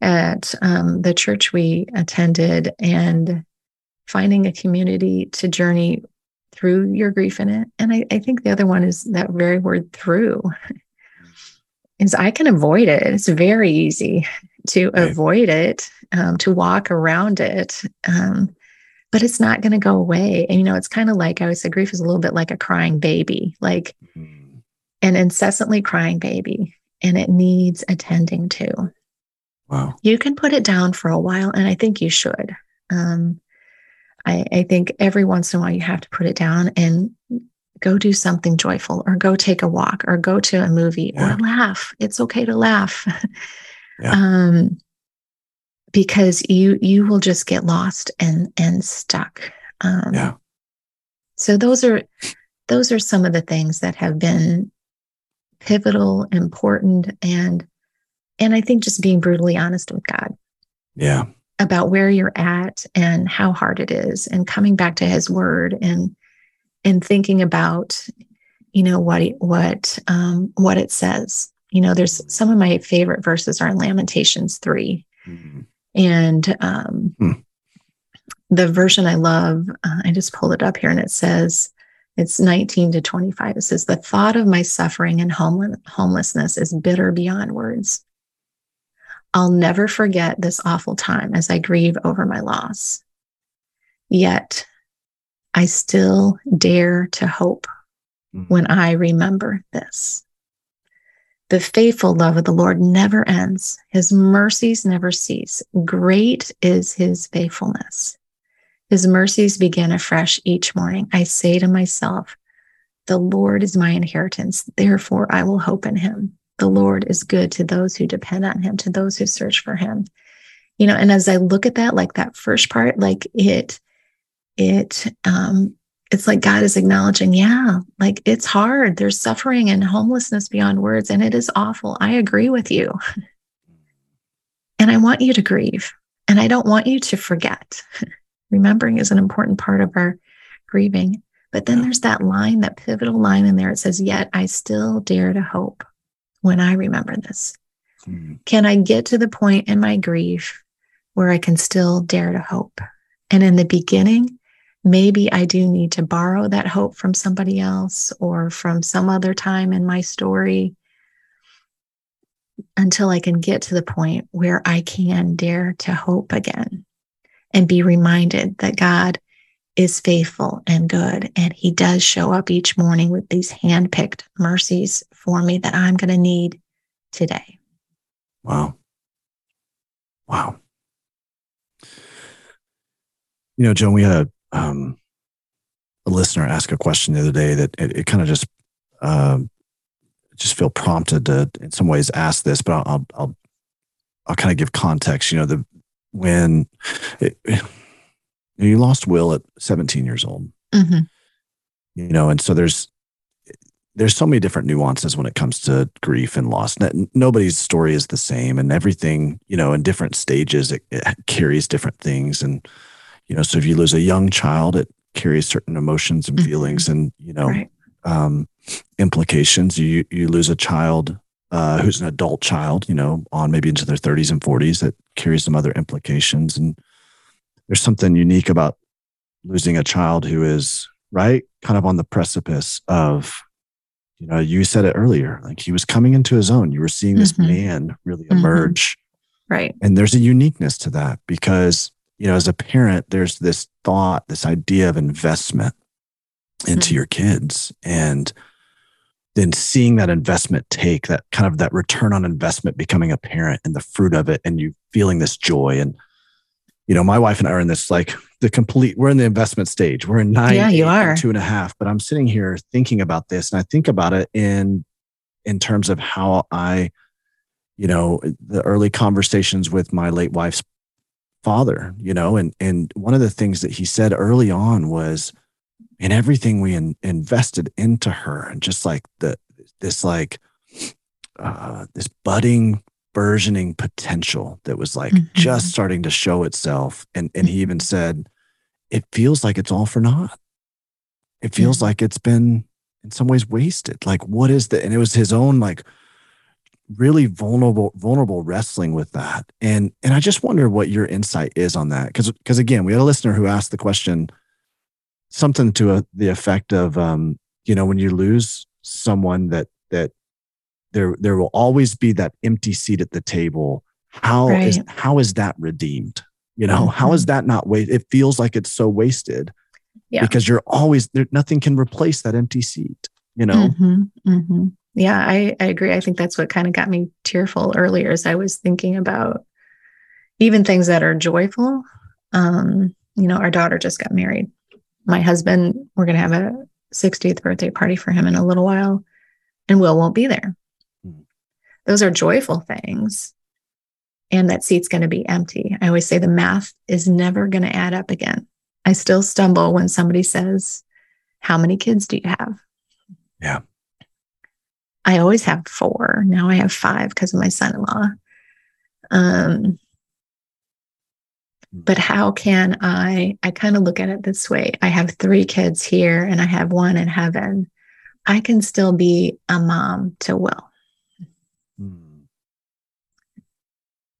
at um, the church we attended and finding a community to journey through your grief in it. And I, I think the other one is that very word through *laughs* is I can avoid it. It's very easy to right. avoid it, um, to walk around it. Um, but it's not going to go away. And, you know, it's kind of like I always say grief is a little bit like a crying baby, like mm-hmm. an incessantly crying baby, and it needs attending to. Wow. You can put it down for a while, and I think you should. Um, I, I think every once in a while you have to put it down and go do something joyful or go take a walk or go to a movie yeah. or laugh. It's okay to laugh. yeah. *laughs* um, because you you will just get lost and and stuck. Um, yeah. So those are those are some of the things that have been pivotal, important, and and I think just being brutally honest with God. Yeah. About where you're at and how hard it is, and coming back to His Word and and thinking about, you know, what what um, what it says. You know, there's some of my favorite verses are in Lamentations 3 mm-hmm. And um, hmm. the version I love, uh, I just pulled it up here and it says, it's 19 to 25. It says, The thought of my suffering and homelessness is bitter beyond words. I'll never forget this awful time as I grieve over my loss. Yet, I still dare to hope mm-hmm. when I remember this. The faithful love of the Lord never ends. His mercies never cease. Great is his faithfulness. His mercies begin afresh each morning. I say to myself, the Lord is my inheritance. Therefore, I will hope in him. The Lord is good to those who depend on him, to those who search for him. You know, and as I look at that, like that first part, like it, it um, it's like God is acknowledging, yeah, like it's hard. There's suffering and homelessness beyond words, and it is awful. I agree with you. And I want you to grieve, and I don't want you to forget. Remembering is an important part of our grieving. But then there's that line, that pivotal line in there. It says, Yet I still dare to hope when I remember this. Mm-hmm. Can I get to the point in my grief where I can still dare to hope? And in the beginning, maybe I do need to borrow that hope from somebody else or from some other time in my story until I can get to the point where I can dare to hope again and be reminded that God is faithful and good. And He does show up each morning with these handpicked mercies for me that I'm going to need today. Wow. Wow. You know, Joan, we had a um, a listener asked a question the other day that it, it kind of just um, just feel prompted to in some ways ask this, but I'll I'll I'll kind of give context. You know, the when it, *sighs* you lost Will at 17 years old, mm-hmm. you know, and so there's there's so many different nuances when it comes to grief and loss. Nobody's story is the same, and everything, you know, in different stages, it, it carries different things and you know so if you lose a young child it carries certain emotions and mm-hmm. feelings mm-hmm. and you know right. um, implications you you lose a child uh, who's an adult child you know on maybe into their 30s and 40s that carries some other implications and there's something unique about losing a child who is right kind of on the precipice of you know you said it earlier like he was coming into his own you were seeing this mm-hmm. man really mm-hmm. emerge right and there's a uniqueness to that because you know, as a parent, there's this thought, this idea of investment into mm-hmm. your kids. And then seeing that investment take that kind of that return on investment becoming a parent and the fruit of it and you feeling this joy and you know my wife and i are in this like the complete we're in the investment stage we're in nine yeah you are two and a half but i'm sitting here thinking about this and i think about it in in terms of how i you know the early conversations with my late wife's father, you know, and and one of the things that he said early on was in everything we in, invested into her and just like the this like uh this budding burgeoning potential that was like mm-hmm. just starting to show itself and and he even mm-hmm. said it feels like it's all for naught it feels like it's been in some ways wasted like what is the and it was his own like really vulnerable vulnerable wrestling with that and and i just wonder what your insight is on that because because again we had a listener who asked the question something to a, the effect of um you know when you lose someone that that there there will always be that empty seat at the table How right. is how is that redeemed you know mm-hmm. how is that not waste it feels like it's so wasted yeah. because you're always there nothing can replace that empty seat you know mm-hmm. Mm-hmm. Yeah I, I agree i think that's what kind of got me tearful earlier as i was thinking about even things that are joyful um you know our daughter just got married my husband we're going to have a 60th birthday party for him in a little while and will won't be there mm-hmm. those are joyful things and that seat's going to be empty i always say the math is never going to add up again I still stumble when somebody says, How many kids do you have? Yeah. I always have four. Now I have five because of my son in law. Um, hmm. but how can I? I kind of look at it this way I have three kids here and I have one in heaven. I can still be a mom to Will. Mm.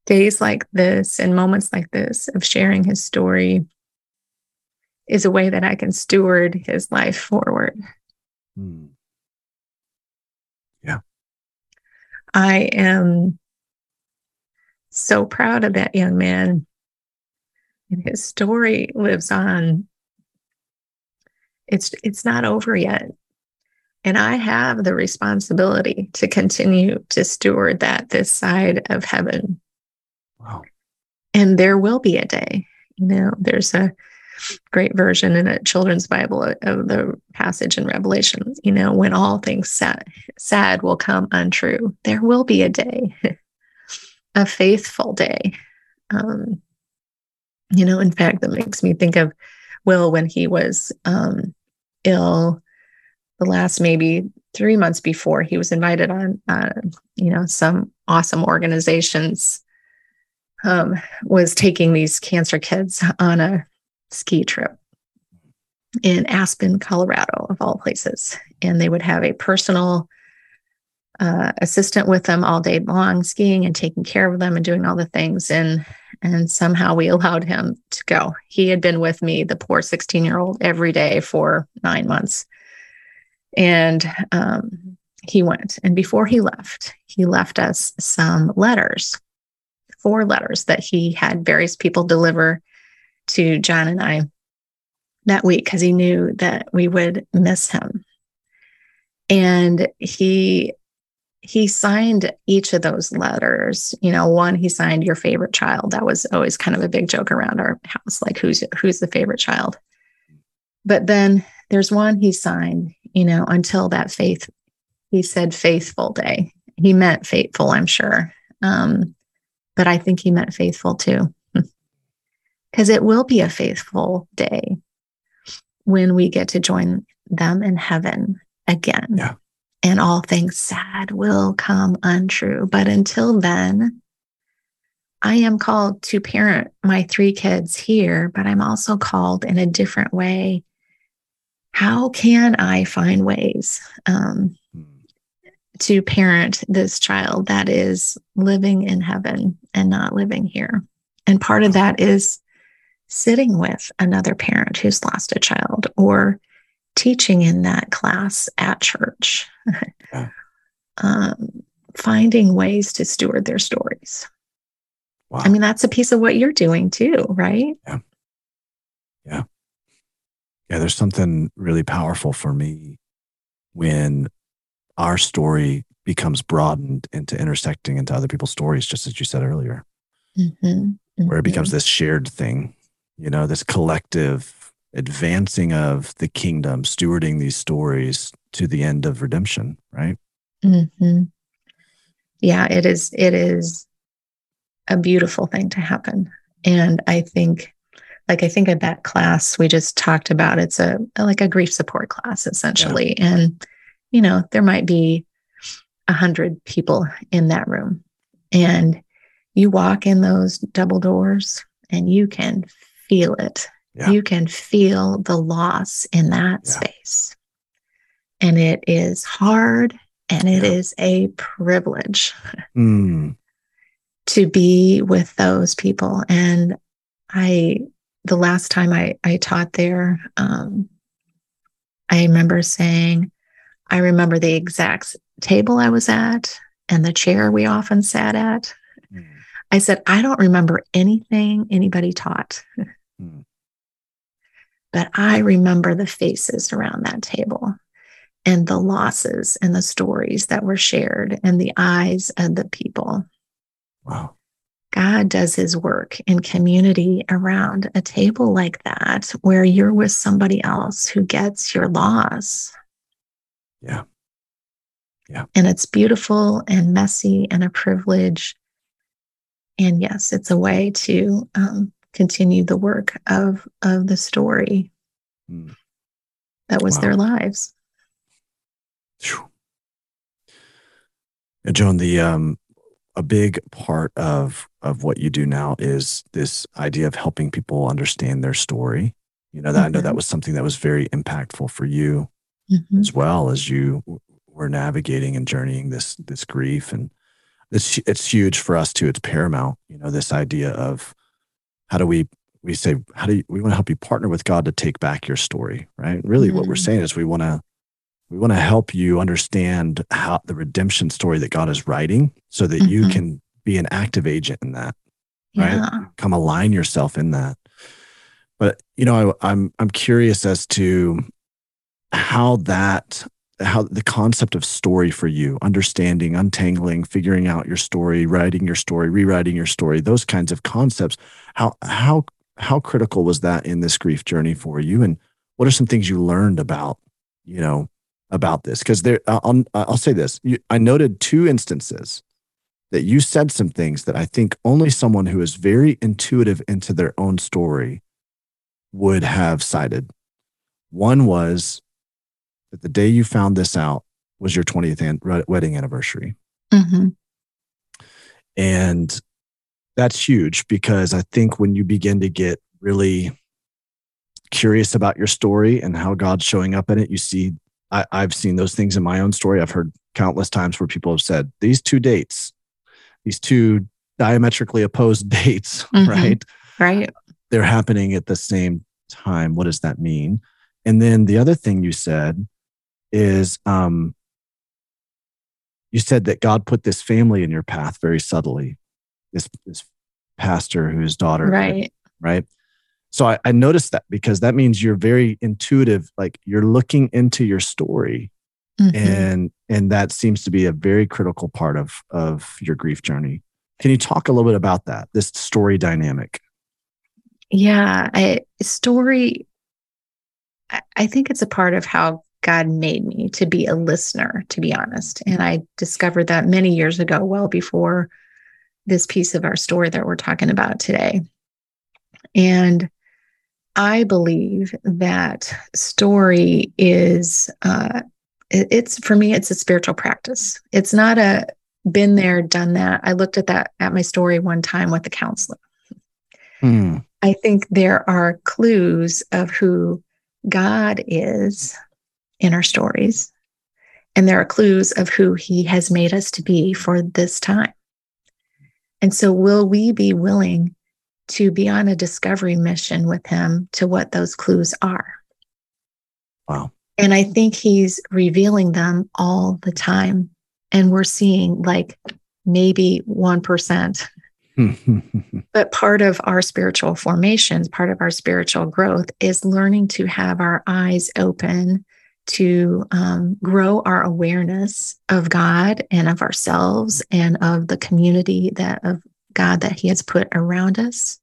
Days like this and moments like this of sharing his story is a way that I can steward his life forward. Hmm. Yeah. I am so proud of that young man. And his story lives on. It's it's not over yet. And I have the responsibility to continue to steward that this side of heaven. Wow. And there will be a day. You know, there's a great version in a children's Bible of the passage in Revelation. You know, when all things sad, sad will come untrue, there will be a day, *laughs* a faithful day. Um, you know, in fact, that makes me think of Will when he was um, ill the last maybe three months before he was invited on, uh, you know, some awesome organizations um, was taking these cancer kids on a ski trip in Aspen, Colorado, of all places. And they would have a personal uh, assistant with them all day long, skiing and taking care of them and doing all the things. And and somehow we *laughs* allowed him to go. He had been with me, the poor 16 year old, every day for nine months. And um, he went. And before he left, he left us some letters, four letters that he had various people deliver to John and I that week because he knew that we would miss him. And he he signed each of those letters. You know, one he signed your favorite child. That was always kind of a big joke around our house, like who's who's the favorite child. But then there's one he signed, you know, until that faith, he said faithful day. He meant faithful, I'm sure. Um, but I think he meant faithful too because it will be a faithful day when we get to join them in heaven again. Yeah. And all things sad will come untrue. But until then, I am called to parent my three kids here, but I'm also called in a different way. How can I find ways um, to parent this child that is living in heaven and not living here? And part of that is sitting with another parent who's lost a child or teaching in that class at church, yeah. *laughs* um, finding ways to steward their stories. Wow. I mean, that's a piece of what you're doing too, right? Yeah. Yeah. Yeah. There's something really powerful for me when our story becomes broadened into intersecting into other people's stories, just as you said earlier, mm-hmm. Mm-hmm. where it becomes mm-hmm. this shared thing you know, this collective advancing of the kingdom, stewarding these stories to the end of redemption, right? Mm-hmm. Yeah, it is. It is a beautiful thing to happen, and I think, like I think of that class we just talked about. It's a like a grief support class essentially, yeah. and you know there might be a hundred people in that room, and you walk in those double doors, and you can feel it. Yeah. You can feel the loss in that yeah. space. And it is hard And it yeah. is a privilege mm. to be with those people. And I, the last time I, I taught there, um, I remember saying, I remember the exact table I was at and the chair we often sat at. Mm. I said, I don't remember anything anybody taught. *laughs* Mm. But I remember the faces around that table and the losses and the stories that were shared and the eyes of the people. Wow. God does his work in community around a table like that, where you're with somebody else who gets your loss. Yeah. Yeah. And it's beautiful and messy and a privilege. And yes, it's a way to um, continue the work of, of the story mm. that was wow. their lives. And Joan, the um, a big part of of what you do now is this idea of helping people understand their story. You know that mm-hmm. I know that mm-hmm. was something that was very impactful for you mm-hmm. as well as you were navigating and journeying this this grief and it's it's huge for us too. It's paramount. You know this idea of how do we we say how do you, we want to help you partner with God to take back your story, right? Really, mm-hmm. what we're mm-hmm. saying is we want to we want to help you understand how the redemption story that God is writing so that mm-hmm. you can be an active agent in that, right? Yeah. Come align yourself in that. But you know, I, I'm I'm curious as to how that how the concept of story for you, understanding, untangling, figuring out your story, writing your story, rewriting your story, those kinds of concepts. How how how critical was that in this grief journey for you, and what are some things you learned about you know about this? Because there I'll, I'll say this. You, i noted two instances that you said some things that i think only someone who is very intuitive into their own story would have cited. One was that the day you found this out was your 20th an- wedding anniversary. Mm-hmm. and that's huge because i think when you begin to get really curious about your story and how god's showing up in it you see I, I've seen those things in my own story. I've heard countless times where people have said these two dates, these two diametrically opposed *laughs* dates, mm-hmm. right? Right. They're happening at the same time. What does that mean? And then the other thing you said is um, you said that God put this family in your path very subtly. This this pastor whose daughter, right, right, so I, I noticed that because that means you're very intuitive like you're looking into your story mm-hmm. and and that seems to be a very critical part of of your grief journey. Can you talk a little bit about that this story dynamic? Yeah I, story I, I think it's a part of how god made me to be a listener to be honest. And i discovered that many years ago well before this piece of our story that we're talking about today and I believe that story is, uh, it's for me, it's a spiritual practice. It's not a been there, done that. I looked at that at my story one time with the counselor. Hmm. I think there are clues of who God is in our stories, and there are clues of who He has made us to be for this time. And so, will we be willing to be on a discovery mission with him to what those clues are. Wow. And I think he's revealing them all the time. And we're seeing like maybe 1%. *laughs* but part of our spiritual formations, part of our spiritual growth is learning to have our eyes open to um, grow our awareness of God and of ourselves and of the community that of God that He has put around us.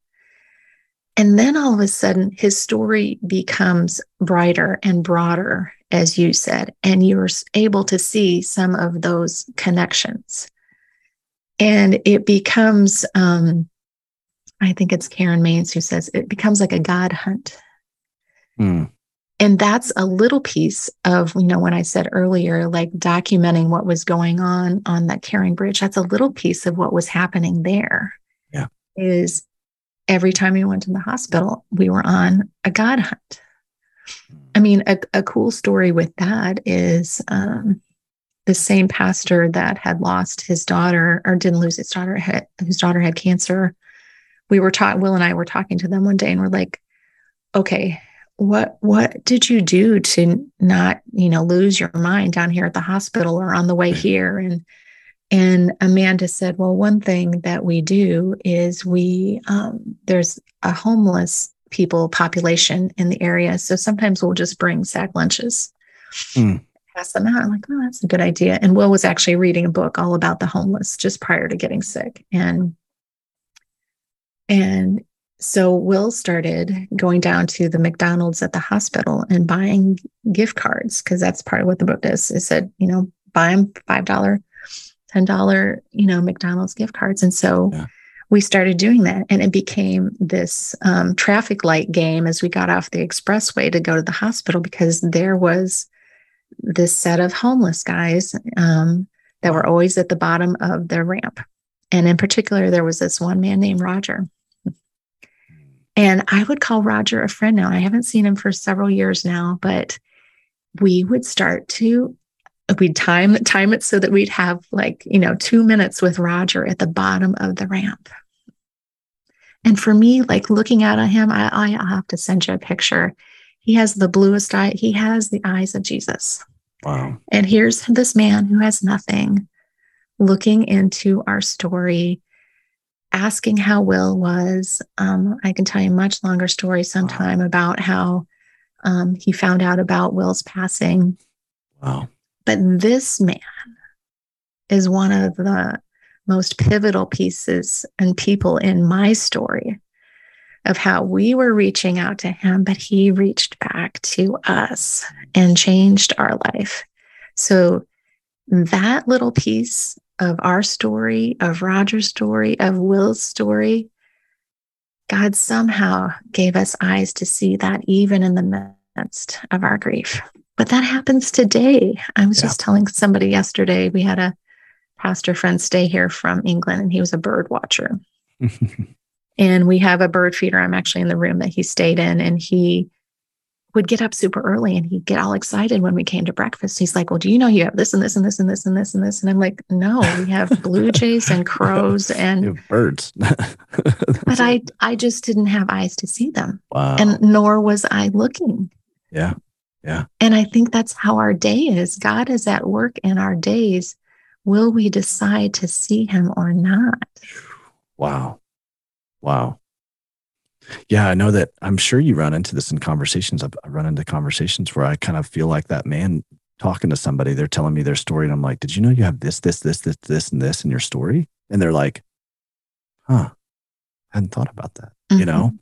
And then all of a sudden, his story becomes brighter and broader, as you said, and you're able to see some of those connections. And it becomes, um, I think it's Karen Mains who says it becomes like a God hunt. Mm. And that's a little piece of, you know, when I said earlier, like documenting what was going on on that CaringBridge, that's a little piece of what was happening there. Yeah. Is every time we went to the hospital, we were on a God hunt. I mean, a, a cool story with that is um, the same pastor that had lost his daughter or didn't lose his daughter, had, whose daughter had cancer. We were taught, Will and I were talking to them one day and we're like, okay, what what did you do to not you know lose your mind down here at the hospital or on the way here? And and amanda said well one thing that we do is we um, there's a homeless people population in the area. So sometimes we'll just bring sack lunches. Mm. pass them out. I'm like oh that's a good idea. And will was actually reading a book all about the homeless just prior to getting sick. And and so Will started going down to the McDonald's at the hospital and buying gift cards because that's part of what the book does. It said, you know, buy them five dollar, ten dollar, you know, McDonald's gift cards, and so yeah. we started doing that, and it became this um, traffic light game as we got off the expressway to go to the hospital because there was this set of homeless guys um, that were always at the bottom of the ramp, and in particular, there was this one man named Roger and I would call Roger a friend now. I haven't seen him for several years now, but we would start to we'd time time it so that we'd have like, you know, 2 minutes with Roger at the bottom of the ramp. And for me, like looking out at him, I, I have to send you a picture. He has the bluest eye. He has the eyes of Jesus. Wow. And here's this man who has nothing looking into our story asking how Will was. Um, I can tell you a much longer story sometime wow. about how um, he found out about Will's passing. Wow. But this man is one of the most pivotal pieces and people in my story of how we were reaching out to him, but he reached back to us and changed our life. So that little piece of our story, of Roger's story, of Will's story, God somehow gave us eyes to see that even in the midst of our grief. But that happens today. I was yeah. just telling somebody yesterday, we had a pastor friend stay here from England and he was a bird watcher. *laughs* and we have a bird feeder. I'm actually in the room that he stayed in and he would get up super early and he'd get all excited when we came to breakfast. He's like, Well, do you know you have this and this and this and this and this and this? And I'm like, No, we have *laughs* blue jays and crows *laughs* and birds. *laughs* but I I just didn't have eyes to see them. Wow. And nor was I looking. Yeah. Yeah. And I think that's how our day is. God is at work in our days. Will we decide to see him or not? Wow. Wow. Yeah, I know that. I'm sure you run into this in conversations. I've, run into conversations where I kind of feel like that man talking to somebody. They're telling me their story, and I'm like, "Did you know you have this, this, this, this, this, and this in your story?" And they're like, "Huh, I hadn't thought about that." Mm-hmm. You know?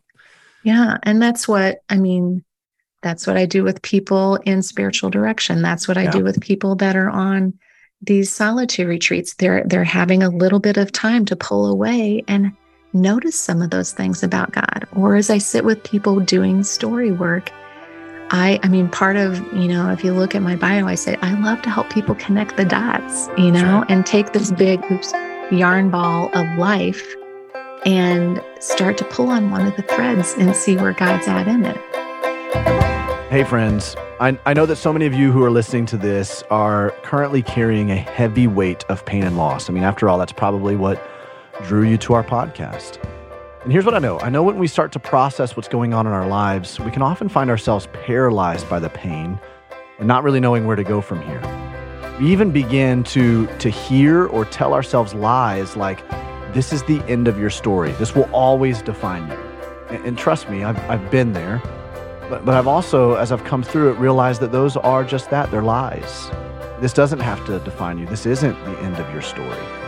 Yeah, and that's what I mean. That's what I do with people in spiritual direction. That's what I yeah. do with people that are on these solitude retreats. They're they're having a little bit of time to pull away and notice some of those things about God. Or as I sit with people doing story work, I I mean part of, you know, if you look at my bio, I say I love to help people connect the dots, you know, sure. and take this big oops yarn ball of life and start to pull on one of the threads and see where God's at in it. Hey friends, I, I know that so many of you who are listening to this are currently carrying a heavy weight of pain and loss. I mean, after all, that's probably what drew you to our podcast. And here's what I know I know when we start to process what's going on in our lives, we can often find ourselves paralyzed by the pain and not really knowing where to go from here. We even begin to, to hear or tell ourselves lies like, this is the end of your story. This will always define you. And, and trust me, I've, I've been there. But, but I've also, as I've come through it, realized that those are just that they're lies. This doesn't have to define you. This isn't the end of your story.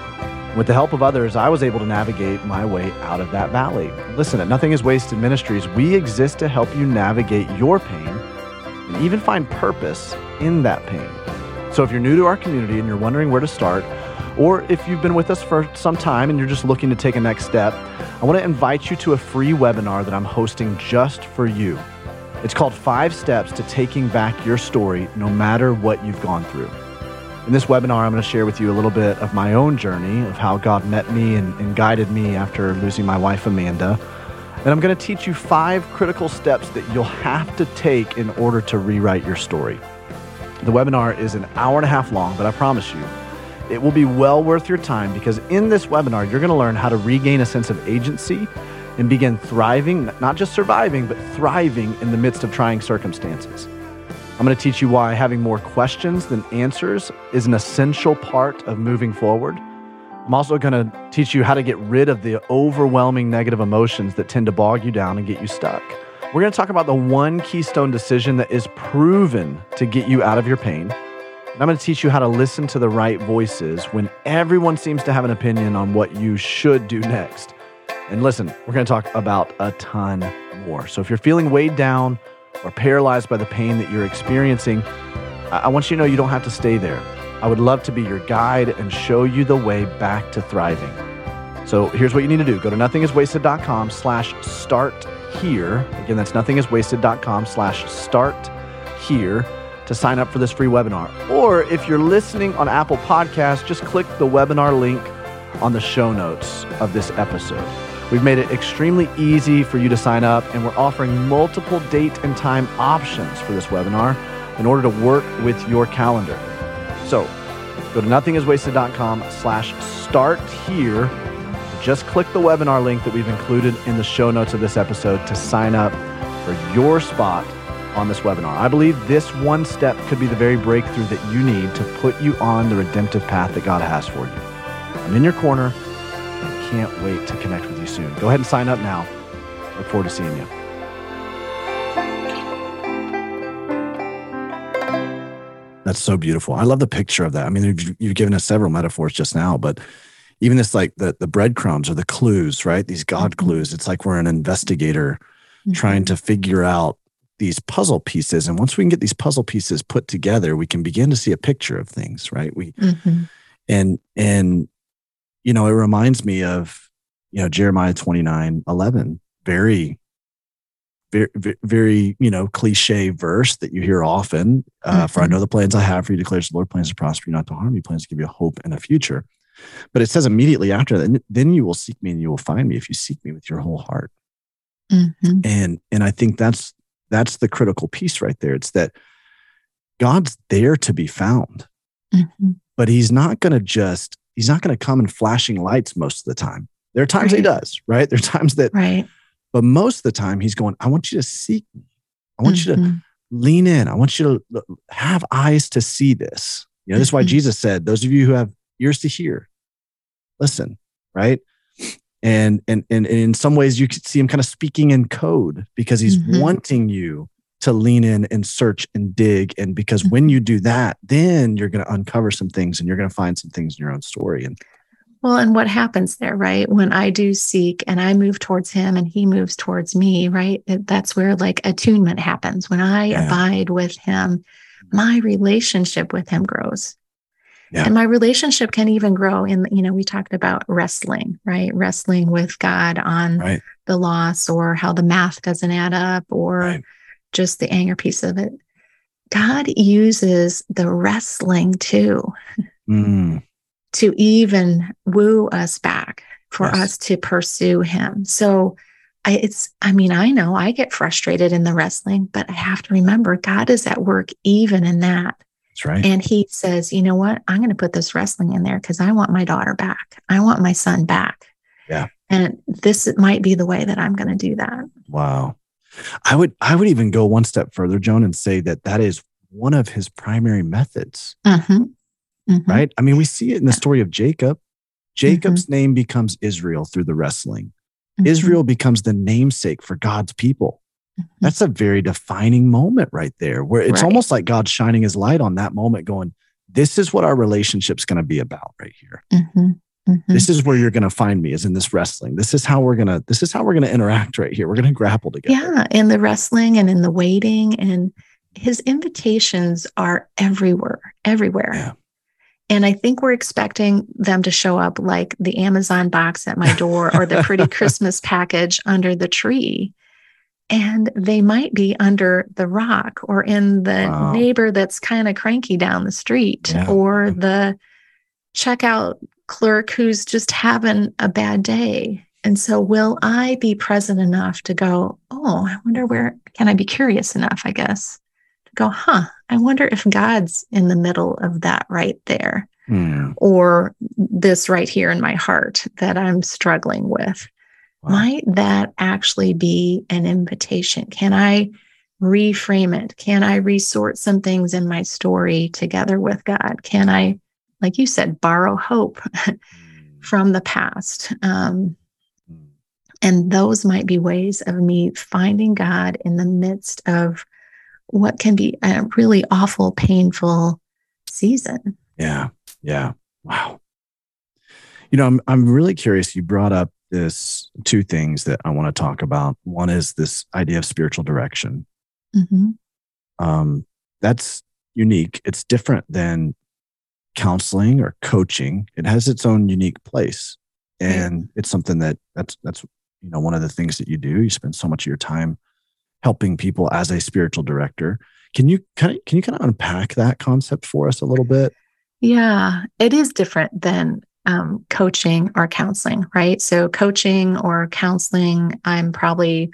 With the help of others, I was able to navigate my way out of that valley. Listen, at Nothing is Wasted Ministries, we exist to help you navigate your pain and even find purpose in that pain. So if you're new to our community and you're wondering where to start, or if you've been with us for some time and you're just looking to take a next step, I want to invite you to a free webinar that I'm hosting just for you. It's called Five Steps to Taking Back Your Story, no matter what you've gone through. In this webinar, I'm going to share with you a little bit of my own journey of how God met me and, and guided me after losing my wife, Amanda. And I'm going to teach you five critical steps that you'll have to take in order to rewrite your story. The webinar is an hour and a half long, but I promise you, it will be well worth your time because in this webinar, you're going to learn how to regain a sense of agency and begin thriving, not just surviving, but thriving in the midst of trying circumstances. I'm going to teach you why having more questions than answers is an essential part of moving forward. I'm also going to teach you how to get rid of the overwhelming negative emotions that tend to bog you down and get you stuck. We're going to talk about the one keystone decision that is proven to get you out of your pain. And I'm going to teach you how to listen to the right voices when everyone seems to have an opinion on what you should do next. And listen, we're going to talk about a ton more. So if you're feeling weighed down or paralyzed by the pain that you're experiencing, I want you to know you don't have to stay there. I would love to be your guide and show you the way back to thriving. So here's what you need to do. Go to nothingiswasted.com slash start here. Again, that's nothingiswasted.com slash start here to sign up for this free webinar. Or if you're listening on Apple Podcasts, just click the webinar link on the show notes of this episode. We've made it extremely easy for you to sign up, and we're offering multiple date and time options for this webinar in order to work with your calendar. So go to nothingiswasted.com slash start here. Just click the webinar link that we've included in the show notes of this episode to sign up for your spot on this webinar. I believe this one step could be the very breakthrough that you need to put you on the redemptive path that God has for you. I'm in your corner. I can't wait to connect with you soon. Go ahead and sign up now. Look forward to seeing you. That's so beautiful. I love the picture of that. I mean, you've, you've given us several metaphors just now, but even this like the the breadcrumbs or the clues, right? These God mm-hmm. clues. It's like we're an investigator mm-hmm. trying to figure out these puzzle pieces. And once we can get these puzzle pieces put together, we can begin to see a picture of things, right? We mm-hmm. and and you know, it reminds me of you know Jeremiah 29, 11, very very, very, you know, cliche verse that you hear often. Uh, mm-hmm. For I mm-hmm. know the plans I have for you, declares the Lord, plans to prosper you, not to harm you, plans to give you a hope and a future. But it says immediately after that, then you will seek me and you will find me if you seek me with your whole heart. Mm-hmm. And and I think that's that's the critical piece right there. It's that God's there to be found, mm-hmm. but He's not going to just He's not going to come in flashing lights most of the time. There are times right. He does, right? There are times that right but most of the time, he's going, I want you to seek me. I want mm-hmm. you to mm-hmm. lean in. I want you to have eyes to see this. You know, this is why mm-hmm. Jesus said, those of you who have ears to hear, listen, right? And, and, and, and in some ways, you could see him kind of speaking in code because he's mm-hmm. wanting you to lean in and search and dig. And because when mm-hmm. you do that, then you're going to uncover some things and you're going to find some things in your own story. And well, and what happens there, right? When I do seek and I move towards him and he moves towards me, right? That's where like attunement happens. When I yeah. abide with him, my relationship with him grows. Yeah. And my relationship can even grow in, you know, we talked about wrestling, right? Wrestling with God on right. the loss or how the math doesn't add up or right. Just the anger piece of it. God uses the wrestling too. Mm to even woo us back for yes. us to pursue him. So I, it's, I mean, I know I get frustrated in the wrestling, but I have to remember God is at work even in that. That's right. And he says, you know what? I'm going to put this wrestling in there because I want my daughter back. I want my son back. Yeah. And this might be the way that I'm going to do that. Wow. I would, I would even go one step further, Joan, and say that that is one of his primary methods. Mm-hmm mm-hmm. right? I mean, we see it in the story of Jacob. Jacob's mm-hmm. name becomes Israel through the wrestling. Mm-hmm. Israel becomes the namesake for God's people. Mm-hmm. That's a very defining moment right there, where it's right. almost like God's shining his light on that moment, going, This is what our relationship's going to be about right here. Mm-hmm. This is where you're going to find me is in this wrestling. This is how we're going to this is how we're going to interact right here. We're going to grapple together. Yeah, in the wrestling and in the waiting and his invitations are everywhere, everywhere. Yeah. And I think we're expecting them to show up like the Amazon box at my door or the pretty *laughs* Christmas package under the tree. And they might be under the rock or in the wow. neighbor that's kind of cranky down the street yeah. or the checkout clerk who's just having a bad day. And so, will I be present enough to go, Oh, I wonder where can I be curious enough, I guess, to go, huh, I wonder if God's in the middle of that right there. Hmm. Or this right here in my heart that I'm struggling with. Wow. Might that actually be an invitation? Can I reframe it? Can I resort some things in my story together with God? Can I, like you said, borrow hope hmm. *laughs* from the past? Um, hmm. and those might be ways of me finding God in the midst of what can be a really awful, painful season. Yeah. Yeah. Wow. You know, I'm I'm really curious. You brought up this two things that I want to talk about. One is this idea of spiritual direction. Mm-hmm. Um, that's unique. It's different than counseling or coaching. It has its own unique place, and yeah. it's something that that's that's you know one of the things that you do. You spend so much of your time helping people as a spiritual director. Can you kind of can you kind of unpack that concept for us a little bit? Yeah, it is different than um, coaching or counseling, right? So, coaching or counseling, I'm probably,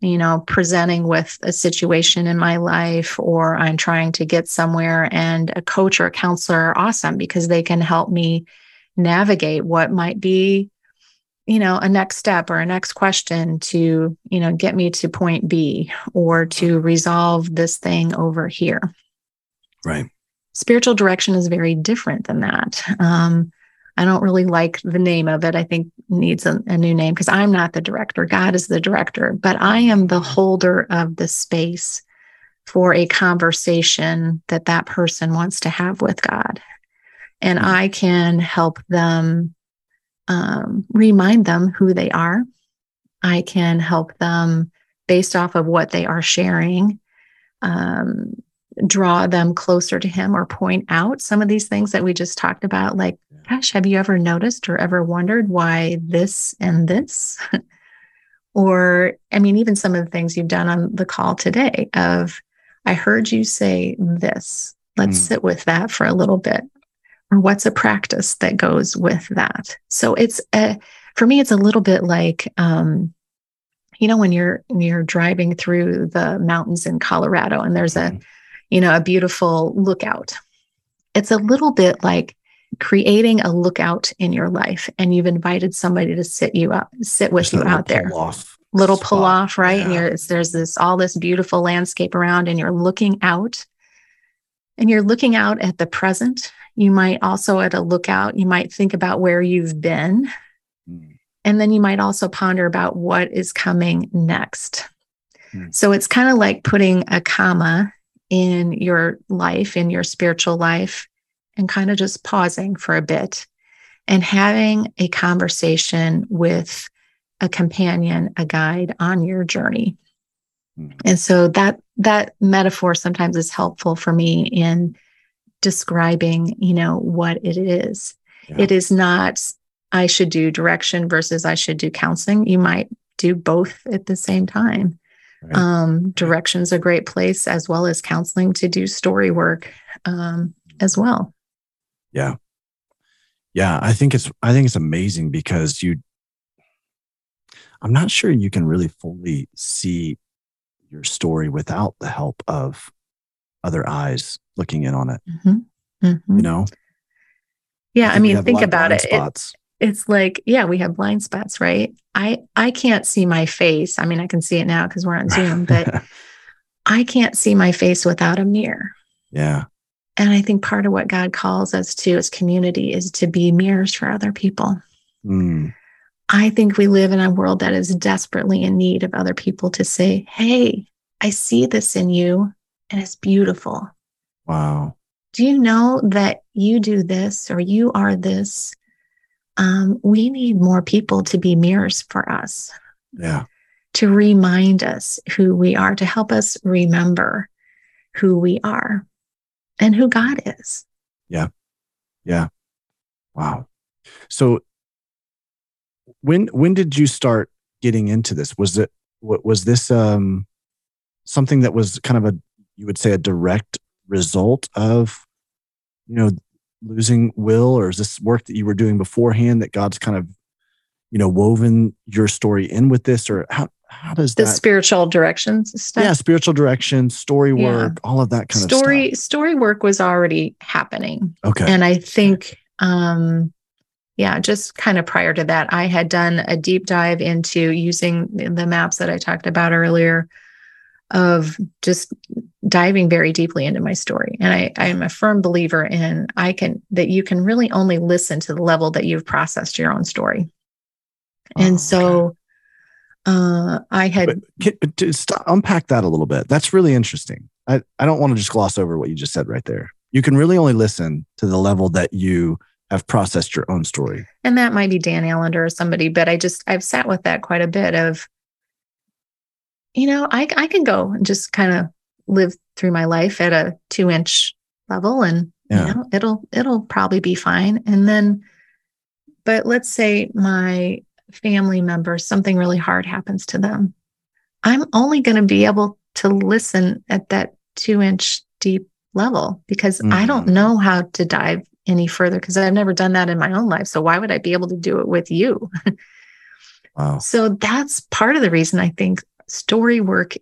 you know, presenting with a situation in my life or I'm trying to get somewhere, and a coach or a counselor are awesome because they can help me navigate what might be you know a next step or a next question to you know get me to point b or to resolve this thing over here right spiritual direction is very different than that. Um, I don't really like the name of it. I think needs a, a new name because I'm not the director. God is the director, but I am the holder of the space for a conversation that that person wants to have with God. And mm-hmm. I can help them um, remind them who they are. I can help them based off of what they are sharing. Um, draw them closer to him or point out some of these things that we just talked about like gosh have you ever noticed or ever wondered why this and this? *laughs* Or i mean even some of the things you've done on the call today of i heard you say this. Let's mm. sit with that for a little bit. Or what's a practice that goes with that? So it's a for me it's a little bit like um you know when you're when you're driving through the mountains in colorado and there's a mm you know, a beautiful lookout. It's a little bit like creating a lookout in your life and you've invited somebody to sit you up, sit with you out there. Little spot. pull off, right? Yeah. And you're, there's this all this beautiful landscape around, and you're looking out and you're looking out at the present. You might also, at a lookout, you might think about where you've been. Mm. And then you might also ponder about what is coming next. Mm. So it's kind of like putting a comma in your life, in your spiritual life, and kind of just pausing for a bit and having a conversation with a companion, a guide on your journey. Mm-hmm. And so that that metaphor sometimes is helpful for me in describing, you know, what it is. Yeah. It is not I should do direction versus I should do counseling. You might do both at the same time. Right. Um, direction's a great place as well as counseling to do story work um, as well. Yeah. Yeah. I think it's, I think it's amazing because you, I'm not sure you can really fully see your story without the help of other eyes looking in on it. Mm-hmm. Mm-hmm. You know? Yeah. I, I mean, think about it. it it's like yeah we have blind spots right? I i can't see my face. I mean i can see it now because we're on zoom *laughs* but i can't see my face without a mirror. Yeah. And i think part of what god calls us to as community is to be mirrors for other people. Mm. i think we live in a world that is desperately in need of other people to say hey i see this in you and it's beautiful. Wow. Do you know that you do this or you are this um, we need more people to be mirrors for us. Yeah. To remind us who we are, to help us remember who we are and who God is. Yeah. Yeah. Wow. So when when did you start getting into this? Was it was this um something that was kind of a you would say a direct result of you know losing will or is this work that you were doing beforehand that god's kind of you know woven your story in with this or how how does the that, spiritual directions stuff? Yeah, spiritual direction, story work, yeah. all of that kind story, of story. Story work was already happening. Okay. And I think um yeah, just kind of prior to that, I had done a deep dive into using the maps that I talked about earlier of just diving very deeply into my story. And I, I'm a firm believer in I can that you can really only listen to the level that you've processed your own story. And oh, so okay. uh, I had can, stop, unpack that a little bit. That's really interesting. I, I don't want to just gloss over what you just said right there. You can really only listen to the level that you have processed your own story. And that might be Dan Allender or somebody, but I just I've sat with that quite a bit of, you know, I I can go and just kind of live through my life at a two inch level and yeah. you know it'll it'll probably be fine. And then but let's say my family member, something really hard happens to them. I'm only going to be able to listen at that two inch deep level because mm. I don't mm. know how to dive any further because I've never done that in my own life. So why would I be able to do it with you? wow. So that's part of the reason I think story work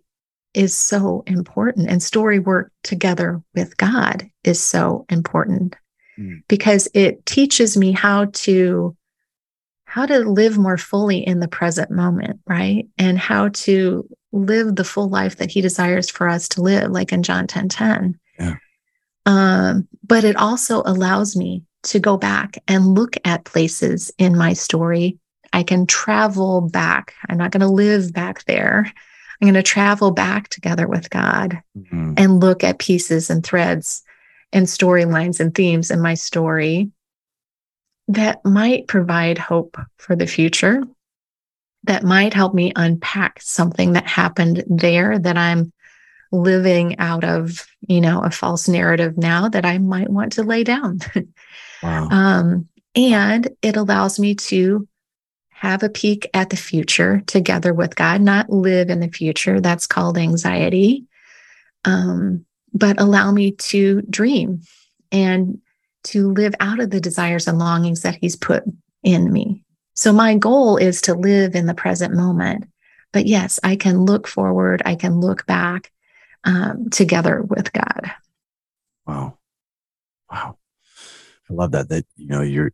is so important and story work together with God is so important mm. because it teaches me how to how to live more fully in the present moment, right? And how to live the full life that he desires for us to live, like in John 10 10. Yeah. Um, but it also allows me to go back and look at places in my story. I can travel back. I'm not going to live back there. I'm going to travel back together with God mm-hmm. and look at pieces and threads and storylines and themes in my story that might provide hope for the future, that might help me unpack something that happened there that I'm living out of, you know, a false narrative now that I might want to lay down. *laughs* Wow. um, and it allows me to have a peek at the future together with God, not live in the future. That's called anxiety. Um, but allow me to dream and to live out of the desires and longings that He's put in me. So, my goal is to live in the present moment. But yes, I can look forward, I can look back, um, together with God. Wow. Wow. I love that, that, you know, you're,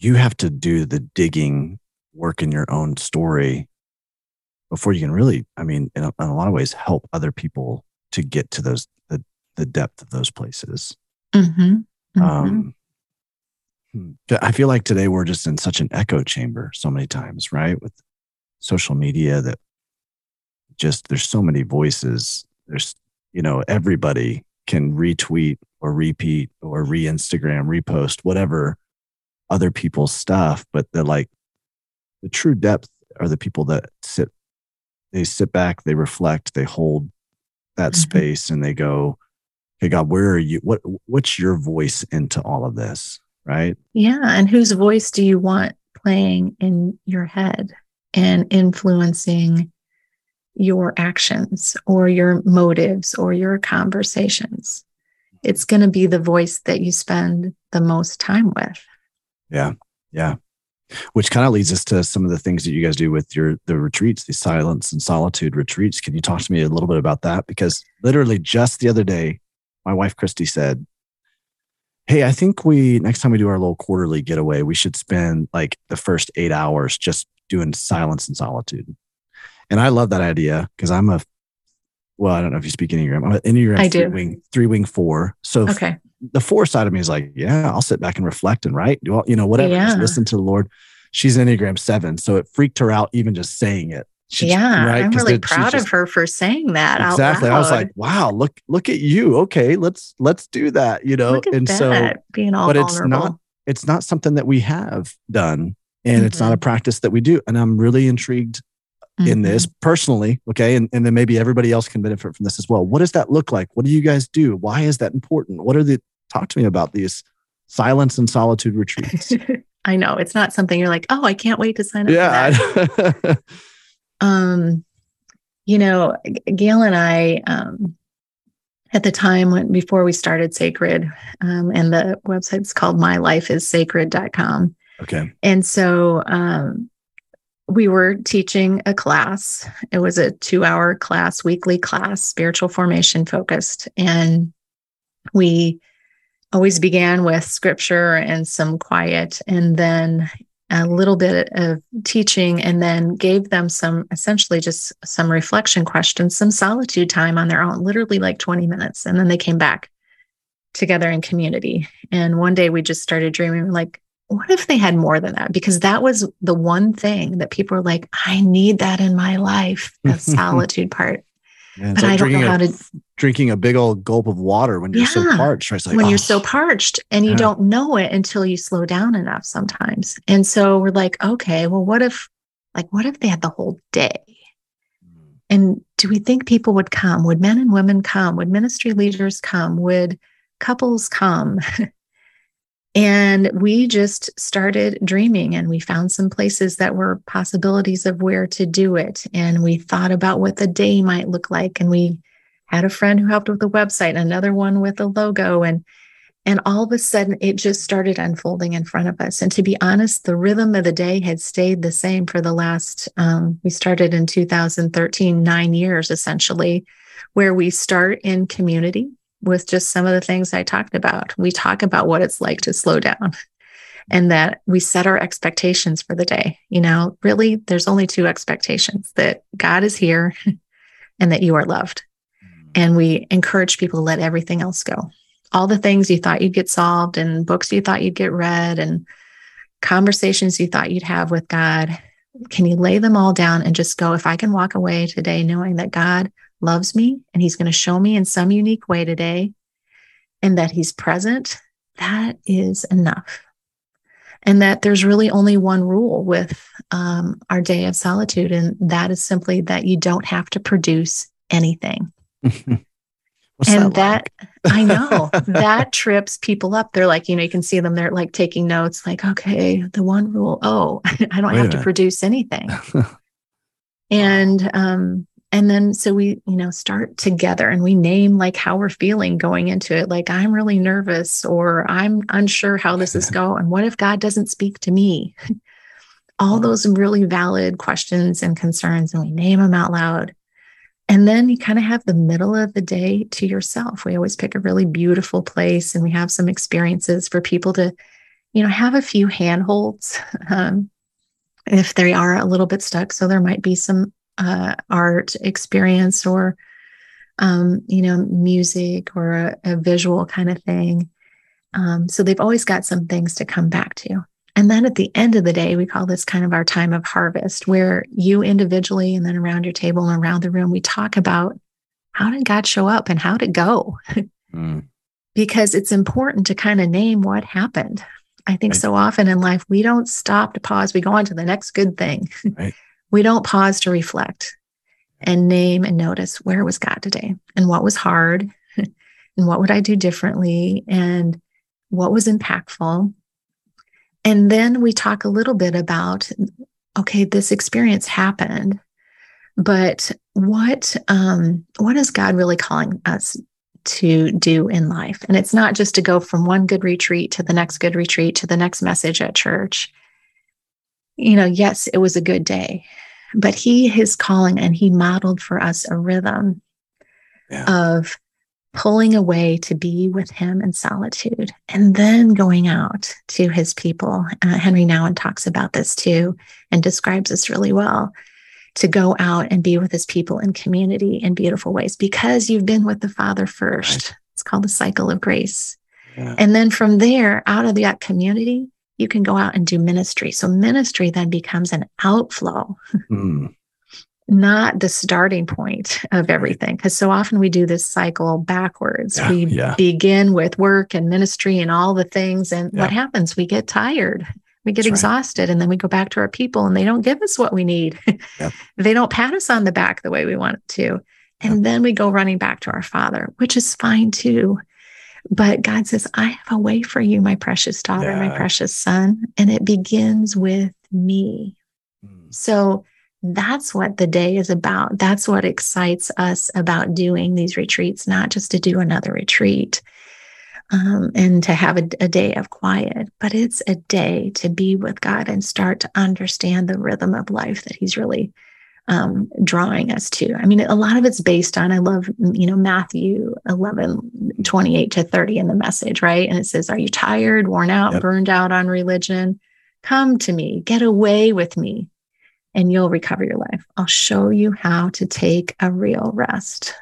you have to do the digging work in your own story before you can really, I mean, in a, in a lot of ways, help other people to get to those, the, the depth of those places. Mm-hmm. Mm-hmm. Um, hmm, I feel like today we're just in such an echo chamber so many times, right? With social media that just there's so many voices there's you know everybody can retweet or repeat or re-instagram repost whatever other people's stuff but the like the true depth are the people that sit they sit back they reflect they hold that mm-hmm. space and they go hey god where are you what what's your voice into all of this right yeah and whose voice do you want playing in your head and influencing your actions or your motives or your conversations. It's going to be the voice that you spend the most time with. Yeah. Yeah. Which kind of leads us to some of the things that you guys do with your the retreats, the silence and solitude retreats. Can you talk to me a little bit about that? Because literally just the other day, my wife Christy said, Hey, I think we next time we do our little quarterly getaway, we should spend like the first eight hours just doing silence and solitude. And I love that idea because I'm a, well, I don't know if you speak Enneagram. I'm an Enneagram I three do. wing, three wing four. So okay. The four side of me is like, yeah, I'll sit back and reflect and write, do all, you know, whatever, yeah. just listen to the Lord. She's Enneagram seven. So it freaked her out even just saying it. She, yeah, right? I'm really proud just, of her for saying that. Exactly. I was like, wow, look, look at you. Okay, let's let's do that. You know, and that, so being all but vulnerable. it's not it's not something that we have done, and mm-hmm. it's not a mm-hmm. practice that we do. And I'm really intrigued mm-hmm. in this personally. Okay. And, and then maybe everybody else can benefit from this as well. What does that look like? What do you guys do? Why is that important? What are the, talk to me about these silence and solitude retreats. *laughs* I know it's not something you're like, oh, I can't wait to sign up. Yeah. *laughs* um, you know, Gail and I, um, at the time when before we started Sacred, um, and the website's called mylifeissacred.com. Okay. And so um, we were teaching a class. It was a two hour class, weekly class, spiritual formation focused. And we always began with scripture and some quiet, and then a little bit of teaching, and then gave them some essentially just some reflection questions, some solitude time on their own, literally like 20 minutes. And then they came back together in community. And one day we just started dreaming like, what if they had more than that? Because that was the one thing that people were like, I need that in my life, the *laughs* solitude part. Yeah, but like I don't know how to drinking a big old gulp of water when you're yeah, so parched. Right? Like, when oh. you're so parched and you yeah. don't know it until you slow down enough sometimes. And so we're like, okay, well, what if like what if they had the whole day? Hmm. And do we think people would come? Would men and women come? Would ministry leaders come? Would couples come? *laughs* And we just started dreaming and we found some places that were possibilities of where to do it. And we thought about what the day might look like. And we had a friend who helped with the website, another one with a logo. And and all of a sudden it just started unfolding in front of us. And to be honest, the rhythm of the day had stayed the same for the last um, we started in 2013, nine years essentially, where we start in community with just some of the things I talked about. We talk about what it's like to slow down and that we set our expectations for the day. You know, really, there's only two expectations that God is here *laughs* and that you are loved. And we encourage people to let everything else go. All the things you thought you'd get solved, and books you thought you'd get read, and conversations you thought you'd have with God. Can you lay them all down and just go, if I can walk away today knowing that God loves me and he's going to show me in some unique way today and that he's present, that is enough. And that there's really only one rule with um, our day of solitude, and that is simply that you don't have to produce anything. *laughs* and that, that I know that *laughs* trips people up. They're like, you know, you can see them, they're like taking notes, like, okay, the one rule, oh, *laughs* I don't Wait have to produce anything. and um, and then so we you know start together and we name like how we're feeling going into it. Like i'm really nervous or i'm unsure how this is going what if god doesn't speak to me? All those really valid questions and concerns and we name them out loud and then you kind of have the middle of the day to yourself. We always pick a really beautiful place and we have some experiences for people to you know have a few handholds *laughs* um, if they are a little bit stuck. So there might be some uh, art experience or um, you know music or a, a visual kind of thing. Um, so they've always got some things to come back to and then at the end of the day we call this kind of our time of harvest where you individually and then around your table and around the room we talk about how did god show up and how did go mm. *laughs* because it's important to kind of name what happened i think right. so often in life we don't stop to pause we go on to the next good thing right *laughs* we don't pause to reflect and name and notice where was God today and what was hard *laughs* and what would I do differently and what was impactful. And then we talk a little bit about okay, this experience happened, but what um, what is God really calling us to do in life? And it's not just to go from one good retreat to the next good retreat to the next message at church you know, yes, it was a good day, but he is calling and he modeled for us a rhythm yeah. of pulling away to be with him in solitude and then going out to his people. Uh, Henri Nouwen talks about this too and describes this really well to go out and be with his people in community in beautiful ways because you've been with the Father first. Right. It's called the cycle of grace. Yeah. And then from there, out of that community, you can go out and do ministry. So ministry then becomes an outflow, mm. Not the starting point of everything. Because so often we do this cycle backwards. Yeah, we yeah. begin with work and ministry and all the things. And yeah. what happens? We get tired. We get That's exhausted right. and then we go back to our people and they don't give us what we need. *laughs* They don't pat us on the back the way we want to. And then we go running back to our father, which is fine too. But God says, I have a way for you, my precious daughter, my precious son. And it begins with me. Mm. So that's what the day is about. That's what excites us about doing these retreats, not just to do another retreat. um, and to have a, a, day of quiet, but it's a day to be with God and start to understand the rhythm of life that He's really um, drawing us to. I mean, a lot of it's based on, I love, you know, Matthew 11, 28 to 30 in the message, right? And it says, Are you tired, worn out, yep. burned out on religion? Come to me, get away with me, and you'll recover your life. I'll show you how to take a real rest.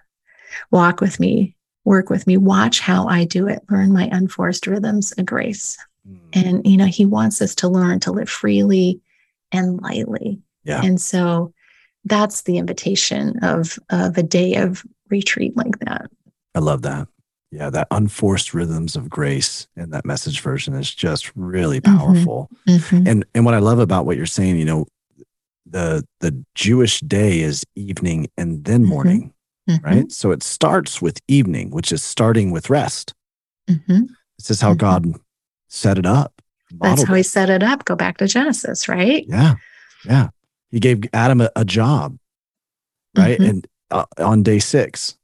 Walk with me work with me, watch how I do it, learn my unforced rhythms of grace. Mm. And, you know, he wants us to learn to live freely and lightly. Yeah. And so that's the invitation of, of a day of retreat like that. I love that. Yeah, that unforced rhythms of grace in that message version is just really mm-hmm. powerful. Mm-hmm. Mm-hmm. And and what I love about what you're saying, you know, the the Jewish day is evening and then mm-hmm. morning mm-hmm. right? So it starts with evening, which is starting with rest. Mm-hmm. This is how mm-hmm. God set it up. That's how he set it up. Go back to Genesis, right? Yeah. Yeah. He gave Adam a, a job, right? Mm-hmm. And uh, on day six.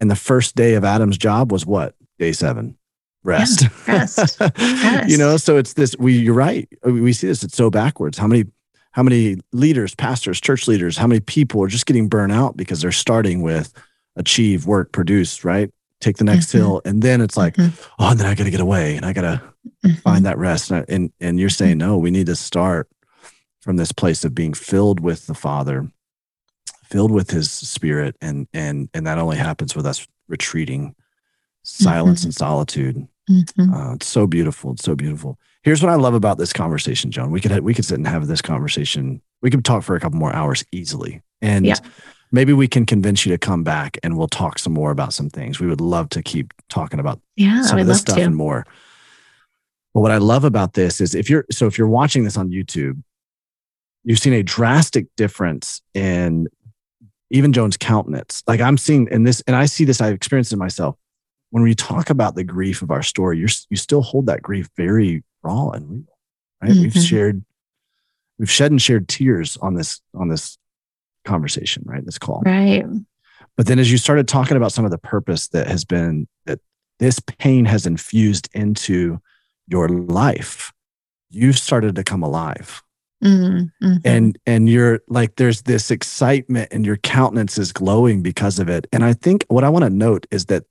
And the first day of Adam's job was what? Day seven. Rest. Yeah, rest. rest. *laughs* you know, so it's this we you're right. We see this, it's so backwards. How many how many leaders, pastors, church leaders, how many people are just getting burnt out because they're starting with achieve, work, produce, right? Take the next mm-hmm. hill. And then it's like, mm-hmm. oh, and then I got to get away and I got to mm-hmm. find that rest. And, and, and you're saying, no, we need to start from this place of being filled with the Father, filled with his spirit. And, and, and that only happens with us retreating, silence and solitude. Mm-hmm. Uh, it's so beautiful. It's so beautiful. Here's what I love about this conversation, Joan. We could have, we could sit and have this conversation. We could talk for a couple more hours easily. And yeah maybe we can convince you to come back and we'll talk some more about some things. We would love to keep talking about yeah, some of this stuff to. and more. But what I love about this is if you're so if you're watching this on YouTube, you've seen a drastic difference in even Joan's countenance. Like I'm seeing in this, and I see this, I've experienced it myself. When we talk about the grief of our story, you're you still hold that grief very raw and real. Right? Mm-hmm. We've shared, we've shed and shared tears on this on this conversation, right? This call. Right. But then as you started talking about some of the purpose that has been that this pain has infused into your life, you've started to come alive. Mm-hmm. And and you're like there's this excitement and your countenance is glowing because of it. And I think what I want to note is that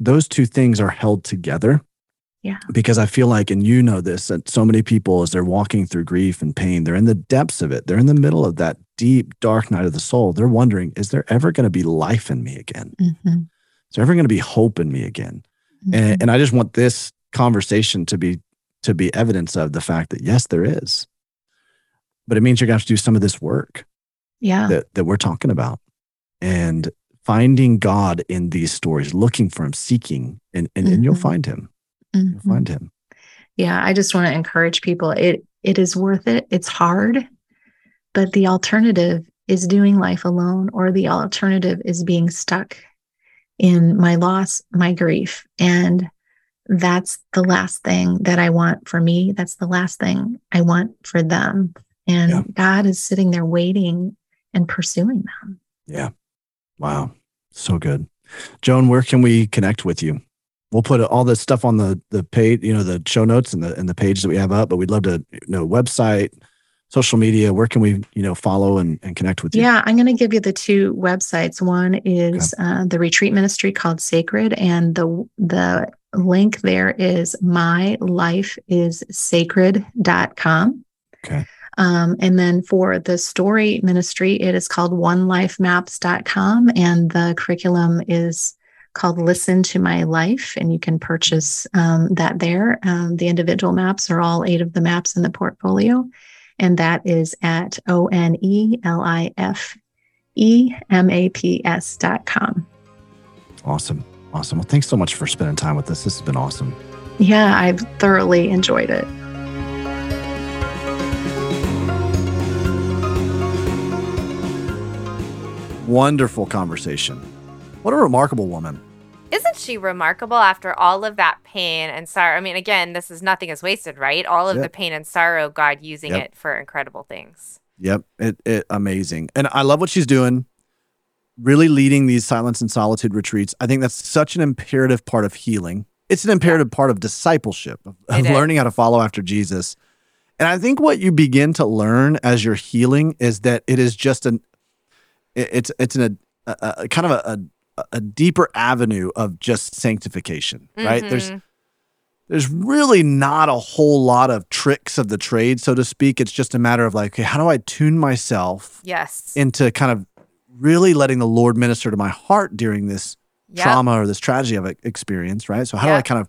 those two things are held together. Yeah. Because I feel like, and you know this, that so many people, as they're walking through grief and pain, they're in the depths of it. They're in the middle of that deep, dark night of the soul. They're wondering, is there ever going to be life in me again? Mm-hmm. Is there ever going to be hope in me again? Mm-hmm. And, and I just want this conversation to be to be evidence of the fact that yes, there is. But it means you're going to have to do some of this work. Yeah. That, that we're talking about. And finding God in these stories, looking for him, seeking, and, and, mm-hmm. and you'll mm-hmm. find him. Mm-hmm. You'll find him. Yeah, I just want to encourage people. It it is worth it. It's hard, but the alternative is doing life alone, or the alternative is being stuck in my loss, my grief. And that's the last thing that I want for me. That's the last thing I want for them. And yeah. God is sitting there waiting and pursuing them. Yeah. Wow. So good. Joan, where can we connect with you? we'll put all this stuff on the the page, you know, the show notes and the and the page that we have up. But we'd love to you know website, social media. Where can we you know follow and, and connect with you? Yeah, I'm going to give you the two websites. One is okay. uh, the retreat ministry called Sacred, and the the link there is mylifeissacred.com. Okay. Um, and then for the story ministry, it is called onelifemaps.com, and the curriculum is called Listen to My Life, and you can purchase um, that there. Um, the individual maps are all eight of the maps in the portfolio, and that is at O N E L I F E M A P S dot com. Awesome. Awesome. Well, thanks so much for spending time with us. This has been awesome. Yeah, I've thoroughly enjoyed it. Wonderful conversation. What a remarkable woman. Isn't she remarkable after all of that pain and sorrow? I mean, again, this is nothing is wasted, right? All of yep. the pain and sorrow, God using yep. it for incredible things. Yep. It, it amazing. And I love what she's doing. Really leading these silence and solitude retreats. I think that's such an imperative part of healing it's an imperative yeah. part of discipleship, of, of learning how to follow after Jesus. And I think what you begin to learn as you're healing is that it is just an it's it's an, a, a kind of a, a, deeper avenue of just sanctification, right? Mm-hmm. There's there's really not a whole lot of tricks of the trade, so to speak. It's just a matter of like, okay, how do I tune myself yes. into kind of really letting the Lord minister to my heart during this yep. trauma or this tragedy of experience, right? So how yep. do I kind of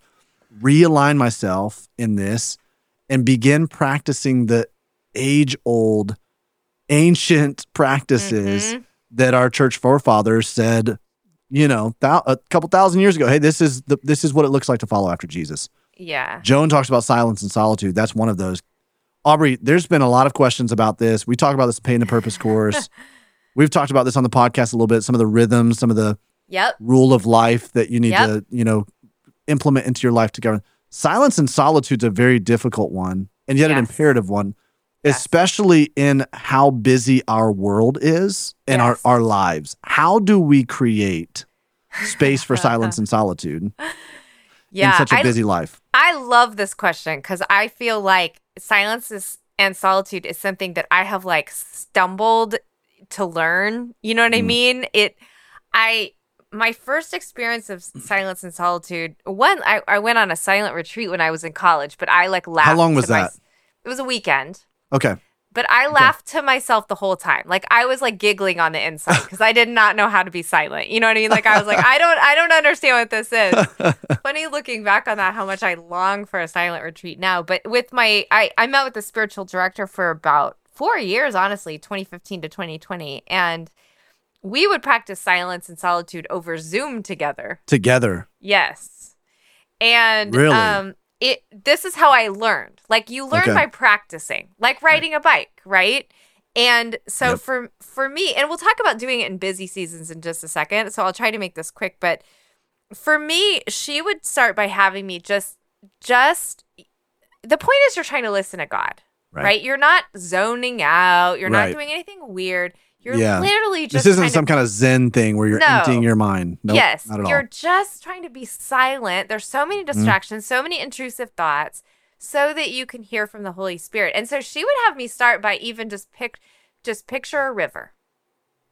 realign myself in this and begin practicing the age old ancient practices mm-hmm. That our church forefathers said, you know, th- a couple thousand years ago, hey, this is the this is what it looks like to follow after Jesus. Yeah. Joan talks about silence and solitude. That's one of those. Aubrey, there's been a lot of questions about this. We talk about this pain the purpose course. *laughs* We've talked about this on the podcast a little bit, some of the rhythms, some of the yep. rule of life that you need yep. to, you know, implement into your life to govern. Silence and solitude's a very difficult one and yet yes. an imperative one, yes. especially in how busy our world is and yes. our, our lives. How do we create space for *laughs* silence and solitude? *laughs* yeah, in such a busy life? I love this question because I feel like silence is, and solitude is something that I have like stumbled to learn. You know what mm. I mean? It, I, my first experience of silence and solitude, one, I, I went on a silent retreat when I was in college, but I like laughed. How long was that? My, it was a weekend. Okay. But I laughed to myself the whole time. Like I was like giggling on the inside because I did not know how to be silent. You know what I mean? Like I was like, I don't I don't understand what this is. *laughs* Funny looking back on that, how much I long for a silent retreat now. But with my I, I met with the spiritual director for about four years, honestly, 2015 to 2020. And we would practice silence and solitude over Zoom together. Together. Yes. And really? um it this is how I learned. Like you learn okay. by practicing, like riding a bike, right? And so yep. for for me, and we'll talk about doing it in busy seasons in just a second. So I'll try to make this quick, but for me, she would start by having me just just the point is you're trying to listen to God. Right. right? You're not zoning out. You're right. not doing anything weird. You're yeah. literally just. This isn't some kind of Zen thing where you're no. emptying your mind. Nope, yes, you're just trying to be silent. There's so many mm-hmm. distractions, mm. so many intrusive thoughts, so that you can hear from the Holy Spirit. And so she would have me start by even just pick, just picture a river.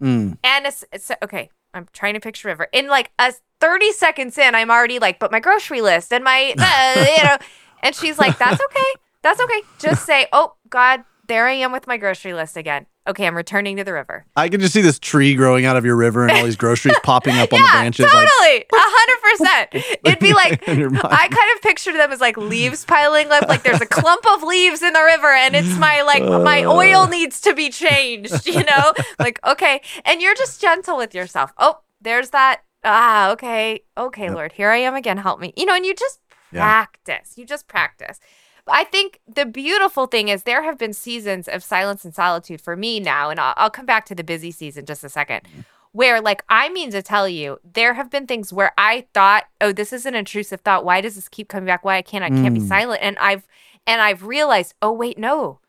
Mm. And it's, it's okay. I'm trying to picture a river. In like a 30 seconds in, I'm already like, but my grocery list and my, uh, you know. *laughs* And she's like, that's okay. That's okay. Just say, oh God, there I am with my grocery list again okay, I'm returning to the river. I can just see this tree growing out of your river and all these *laughs* groceries popping up on yeah, the branches. Totally, *laughs* a hundred percent. It'd be *laughs* like I kind of pictured them as like leaves piling up. Like there's a clump of leaves in the river, and it's my like my oil needs to be changed. You know, like okay, and you're just gentle with yourself. Oh, there's that. Ah, okay, okay, yep. Lord, here I am again. Help me. You know, and you just practice. Yeah. You just practice. I think the beautiful thing is there have been seasons of silence and solitude for me now, and I'll, I'll come back to the busy season just a second. Where, like, I mean to tell you, there have been things where I thought, "Oh, this is an intrusive thought. Why does this keep coming back? Why I can't? I can't mm. be silent." And I've and I've realized, "Oh, wait, no,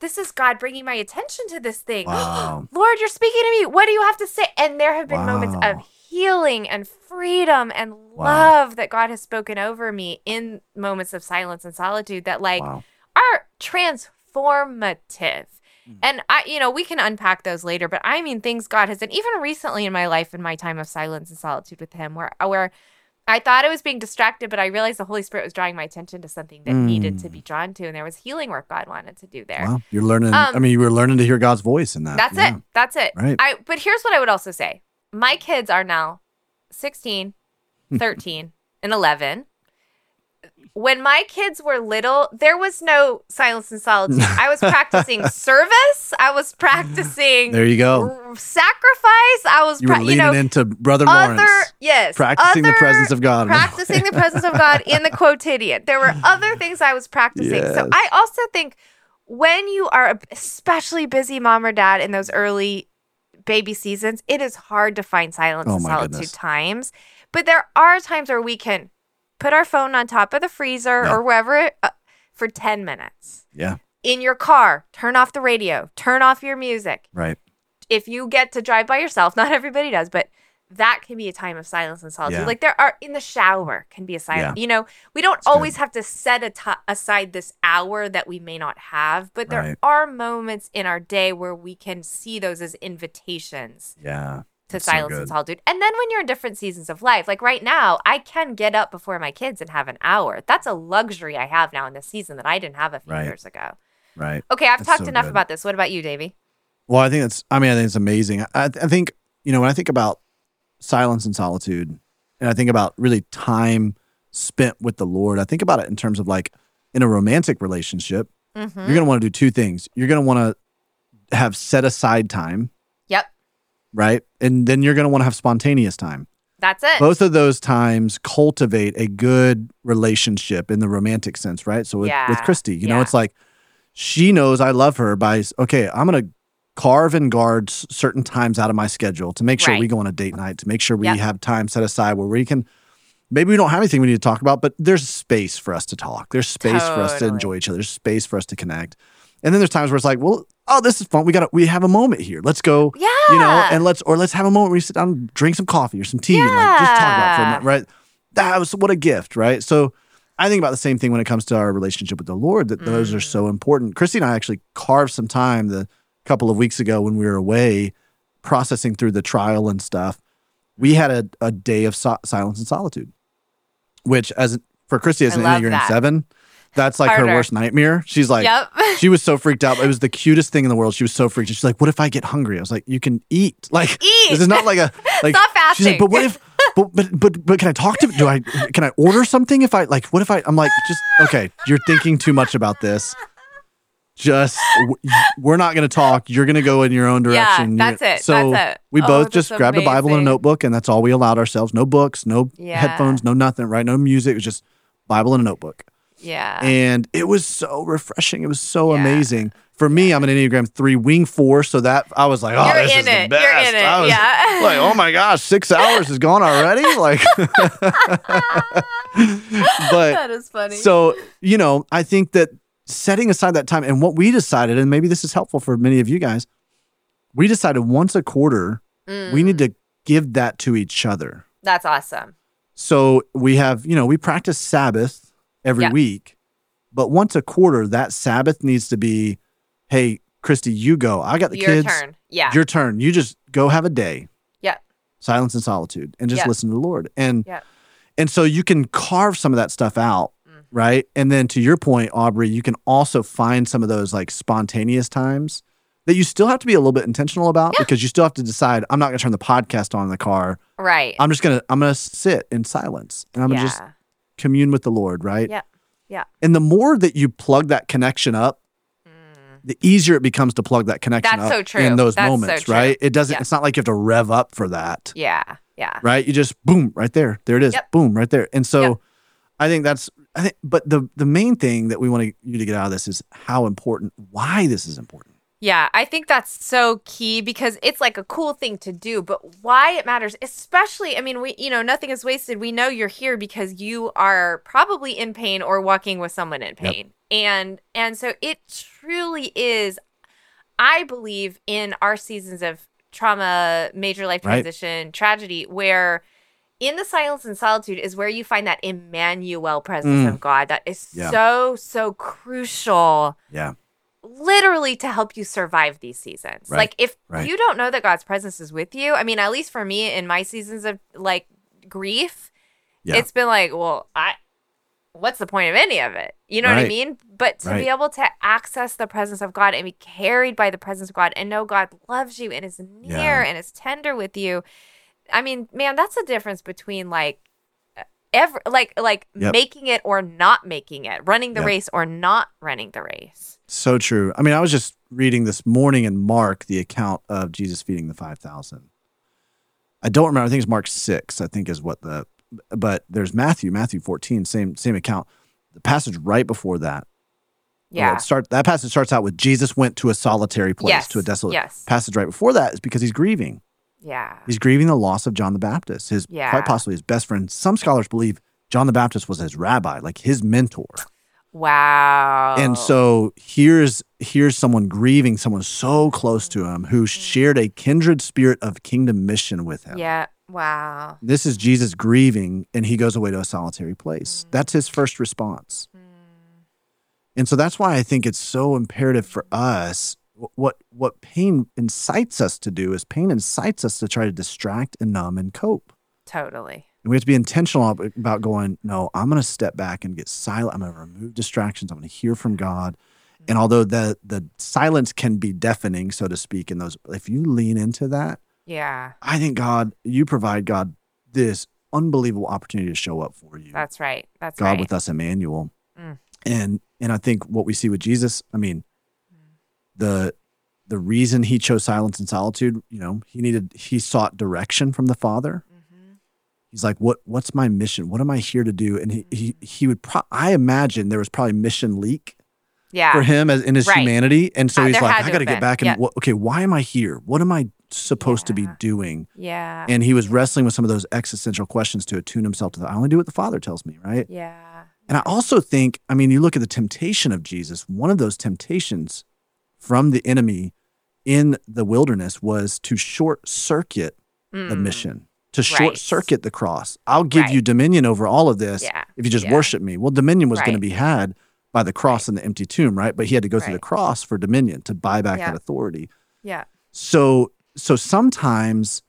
this is God bringing my attention to this thing. *gasps* Wow. Lord, you're speaking to me. What do you have to say?" And there have been wow. moments of healing and freedom and wow. love that God has spoken over me in moments of silence and solitude that like are transformative. Mm. And I, you know, we can unpack those later, but I mean things God has done even recently in my life in my time of silence and solitude with Him, where where I thought I was being distracted, but I realized the Holy Spirit was drawing my attention to something that mm. needed to be mm. drawn to, and there was healing work God wanted to do there. Wow, you're learning. Um, I mean, you were learning to hear God's voice in that. That's yeah. it. That's it. Right. I. But here's what I would also say: my kids are now 16, *laughs* 13, and 11. When my kids were little, there was no silence and solitude. *laughs* I was practicing service. I was practicing. There you go. sacrifice. I was. You were leaning you know, into Brother other, Lawrence. Yes. Practicing other, the presence of God. Practicing the presence of God in the *laughs* quotidian. There were other things I was practicing. Yes. So I also think when you are especially busy mom or dad in those early baby seasons, it is hard to find silence oh and solitude goodness. times. But there are times where we can put our phone on top of the freezer yeah. or wherever uh, for 10 minutes. Yeah. In your car, turn off the radio, turn off your music. Right. If you get to drive by yourself, *laughs* not everybody does, but that can be a time of silence and solitude. Yeah. Like there are in the shower can be a silence. Yeah. You know, we don't That's always good. have to set a t- aside this hour that we may not have, but there right. are moments in our day where we can see those as invitations. Yeah. To That's silence so and solitude. And then when you're in different seasons of life, like right now, I can get up before my kids and have an hour. That's a luxury I have now in this season that I didn't have a few right. years ago. Right. Okay, I've That's talked so enough good. about this. What about you, Davey? Well, I think it's. I mean, I think it's amazing. I, I think you know when I think about silence and solitude, and I think about really time spent with the Lord, I think about it in terms of like in a romantic relationship, mm-hmm. you're going to want to do two things. You're going to want to have set aside time. Right. And then you're going to want to have spontaneous time. That's it. Both of those times cultivate a good relationship in the romantic sense, right? So with, yeah. with Christy, you yeah. know, it's like she knows I love her by, okay, I'm going to carve and guard certain times out of my schedule to make sure right. we go on a date night, to make sure we yep. have time set aside where we can maybe we don't have anything we need to talk about, but there's space for us to talk. There's space totally. for us to enjoy each other. There's space for us to connect. And then there's times where it's like, well, oh, this is fun. We got to we have a moment here. Let's go. Yeah. You know, and let's or let's have a moment where we sit down and drink some coffee or some tea yeah. and like just talk about it for a minute, right? That was what a gift, right? So I think about the same thing when it comes to our relationship with the Lord, that mm. those are so mm. important. Christy and I actually carved some time the couple of weeks ago when we were away processing through the trial and stuff, we had a, a day of so- silence and solitude, which as for Christy as an Enneagram seven, that's like Harder. her worst nightmare. She's like, yep. *laughs* she was so freaked out. It was the cutest thing in the world. She was so freaked. She's like, what if I get hungry? I was like, you can eat. *laughs* Like, eat. this is not like a, *laughs* like, not fasting. She's like, but what if, but, but, but, but can I talk to, do I, can I order something if I, like, what if I, I'm like, just, okay, you're thinking too much about this just we're not going to talk. You're going to go in your own direction. Yeah, that's it. So that's it. we oh, both just grabbed amazing. a Bible and a notebook, and that's all we allowed ourselves. No books, no yeah. headphones, no nothing. Right? No music. It was just Bible and a notebook. Yeah. And it was so refreshing. It was so yeah. amazing. For me, I'm an Enneagram three wing four, so that I was like, oh, You're this is it. the best. You're in it. I was yeah. *laughs* like, oh my gosh, six *laughs* hours is gone already. Like, *laughs* but that is funny. So you know, I think that setting aside that time and what we decided, and maybe this is helpful for many of you guys, we decided once a quarter mm. we need to give that to each other. That's awesome. So we have, you know, we practice Sabbath every yep. week, but once a quarter, that Sabbath needs to be, hey, Christy, you go. I got the your kids. Your turn. Yeah. Your turn. You just go have a day. Yeah. Silence and solitude and just yep. listen to the Lord. And yep. and so you can carve some of that stuff out mm. right? And then to your point, Aubrey, you can also find some of those like spontaneous times that you still have to be a little bit intentional about yeah. because you still have to decide I'm not going to turn the podcast on in the car. Right. I'm just going to I'm going to sit in silence and I'm going to just commune with the Lord, right? Yeah. Yeah. And the more that you plug that connection up, mm. the easier it becomes to plug that connection That's up so true. in those That's moments, so right? It doesn't it's not like you have to rev up for that. Yeah. Yeah. Right? You just boom, right there. There it is. Yep. Boom, right there. And so yep. I think that's I think, but the the main thing that we want you to get out of this is how important, why this is important. Yeah, I think that's so key because it's like a cool thing to do, but why it matters, especially, I mean, we, you know, nothing is wasted. We know you're here because you are probably in pain or walking with someone in pain. Yep. And, and so it truly is, I believe in our seasons of trauma, major life transition, right. tragedy, where in the silence and solitude is where you find that Emmanuel presence mm. of God that is yeah. so, so crucial. Yeah. Literally to help you survive these seasons. Right. Like if right. you don't know that God's presence is with you, I mean, at least for me in my seasons of like grief, yeah. it's been like, well, I what's the point of any of it? You know right. what I mean? But to be able to access the presence of God and be carried by the presence of God and know God loves you and is near yeah. and is tender with you I mean, man, that's a difference between like ever like like yep. making it or not making it, running the yep. race or not running the race. So true. I mean, I was just reading this morning in Mark the account of Jesus feeding the 5000. I don't remember. I think it's Mark 6, I think is what the but there's Matthew, Matthew 14, same same account. The passage right before that. Yeah. start that passage starts out with Jesus went to a solitary place, yes. to a desolate yes. passage right before that is because he's grieving. Yeah. He's grieving the loss of John the Baptist, his yeah. quite possibly his best friend. Some scholars believe John the Baptist was his rabbi, like his mentor. Wow. And so here's here's someone grieving someone so close to him who shared a kindred spirit of kingdom mission with him. Yeah. Wow. This is Jesus grieving, and he goes away to a solitary place. Mm. That's his first response. Mm. And so that's why I think it's so imperative for us. What what pain incites us to do is pain incites us to try to distract and numb and cope. Totally. And we have to be intentional about going, no, I'm going to step back and get silent. I'm going to remove distractions. I'm going to hear from God. And although the the silence can be deafening, so to speak, in those, if you lean into that, yeah, I think God, you provide God this unbelievable opportunity to show up for you. That's right. That's God right. with us, Emmanuel. Mm. And and I think what we see with Jesus, I mean, the the reason he chose silence and solitude, you know, he needed he sought direction from the Father. He's like, what What's my mission? What am I here to do? And he he he would. Pro- I imagine there was probably mission leak yeah. for him as in his right. humanity. And so uh, he's like, I got to get back and yep. okay, why am I here? What am I supposed yeah. to be doing? Yeah. And he was wrestling with some of those existential questions to attune himself to the I only do what the Father tells me, right? Yeah. And I also think, I mean, you look at the temptation of Jesus, one of those temptations from the enemy in the wilderness was to short circuit mm. the mission, to short circuit the cross. I'll give right. you dominion over all of this yeah. if you just yeah. worship me. Well, dominion was right. going to be had by the cross and the empty tomb, right? But he had to go right. through the cross for dominion to buy back yeah. that authority. Yeah. So so sometimes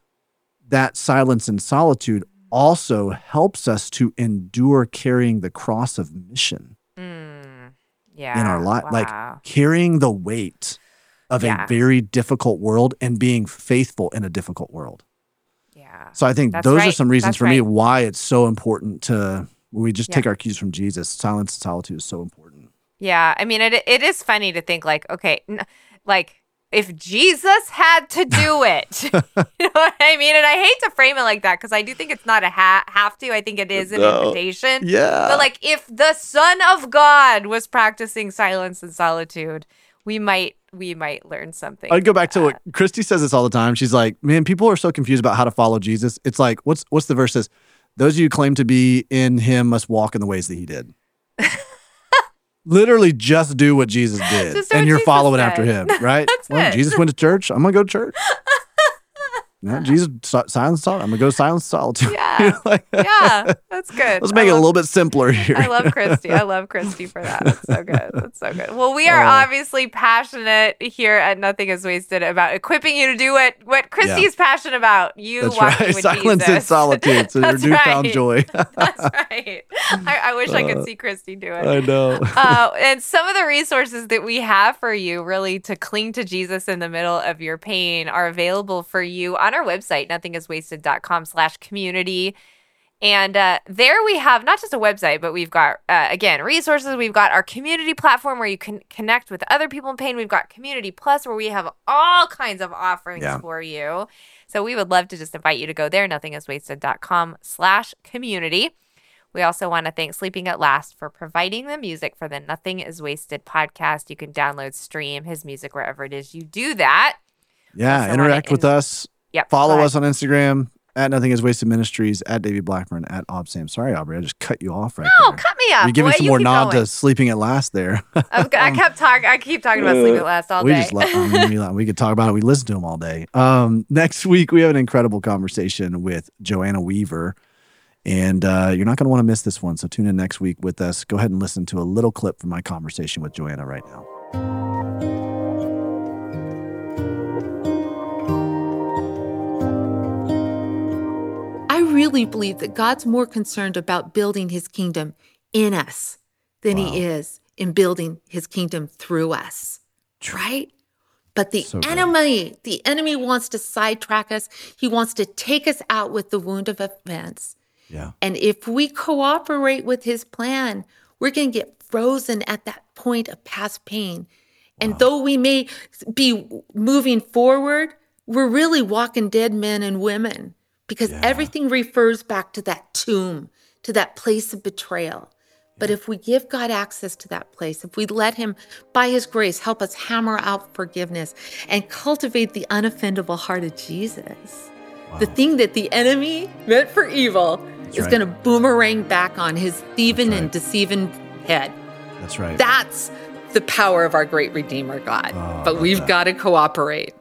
that silence and solitude also helps us to endure carrying the cross of mission. Mm. Yeah. In our life, wow. like carrying the weight of a very difficult world and being faithful in a difficult world. Yeah. So I think That's those right. are some reasons That's for right. me why it's so important to we just yeah. take our cues from Jesus. Silence and solitude is so important. Yeah, I mean, it it is funny to think like, okay, n- like if Jesus had to do *laughs* it, *laughs* you know what I mean? And I hate to frame it like that because I do think it's not a ha- have to. I think it is an no. invitation. Yeah. But like, if the Son of God was practicing silence and solitude, we might we might learn something. I'd go back to what Christy says this all the time. She's like, "Man, people are so confused about how to follow Jesus." It's like, what's what's the verse says? Those of you who claim to be in Him must walk in the ways that He did. *laughs* Literally, just do what Jesus did, and you're Jesus following said. after Him, *laughs* right? well. Jesus went to church. I'm gonna go to church. *laughs* No, Jesus, silence, solitude. I'm gonna go silence, solitude. Yeah, *laughs* like, yeah, that's good. Let's make I it love, a little bit simpler here. I love Christy. I love Christy for that. That's so good. That's so good. Well, we are uh, obviously passionate here at Nothing Is Wasted about equipping you to do what what Christy's yeah. passionate about. You that's walking right. *laughs* with silence Jesus. and solitude. *laughs* So your newfound right. joy. that's right. I, I wish uh, I could see Christy do it. I know. uh, and some of the resources that we have for you, really, to cling to Jesus in the middle of your pain, are available for you on our website. Nothing thingiswasted.com slash community. And uh, there we have not just a website, but we've got, uh, again, resources. We've got our community platform where you can connect with other people in pain. We've got Community Plus where we have all kinds of offerings yeah. for you. So we would love to just invite you to go there, nothingiswasted.com slash community. We also want to thank Sleeping at Last for providing the music for the Nothing is Wasted podcast. You can download, stream his music wherever it is you do that. Yeah, interact with us Yep. Follow us on Instagram at Nothing Is Wasted Ministries at Davey Blackburn at Ob Sam. Sorry, Aubrey, I just cut you off right no, there. cut me off. You're giving Boy, some you more nod going. to sleeping at last there. *laughs* I, I um, kept talking. I keep talking about sleeping at last all we day. just love, mean, we, we could talk about it. We listen to them all day. Um, next week we have an incredible conversation with Joanna Weaver. And uh, you're not going to want to miss this one. So tune in next week with us. Go ahead and listen to a little clip from my conversation with Joanna right now. Really believe that God's more concerned about building his kingdom in us than wow. he is in building his kingdom through us. Right? But the so enemy, the enemy wants to sidetrack us. He wants to take us out with the wound of offense. Yeah. And if we cooperate with his plan, we're going to get frozen at that point of past pain. Wow. And though we may be moving forward, we're really walking dead men and women because yeah. everything refers back to that tomb, to that place of betrayal. But if we give God access to that place, if we let Him, by His grace, help us hammer out forgiveness and cultivate the unoffendable heart of Jesus, wow. the thing that the enemy meant for evil That's is right. going to boomerang back on his thieving right. and deceiving head. That's right. That's the power of our great Redeemer God. Oh, but we've got to cooperate.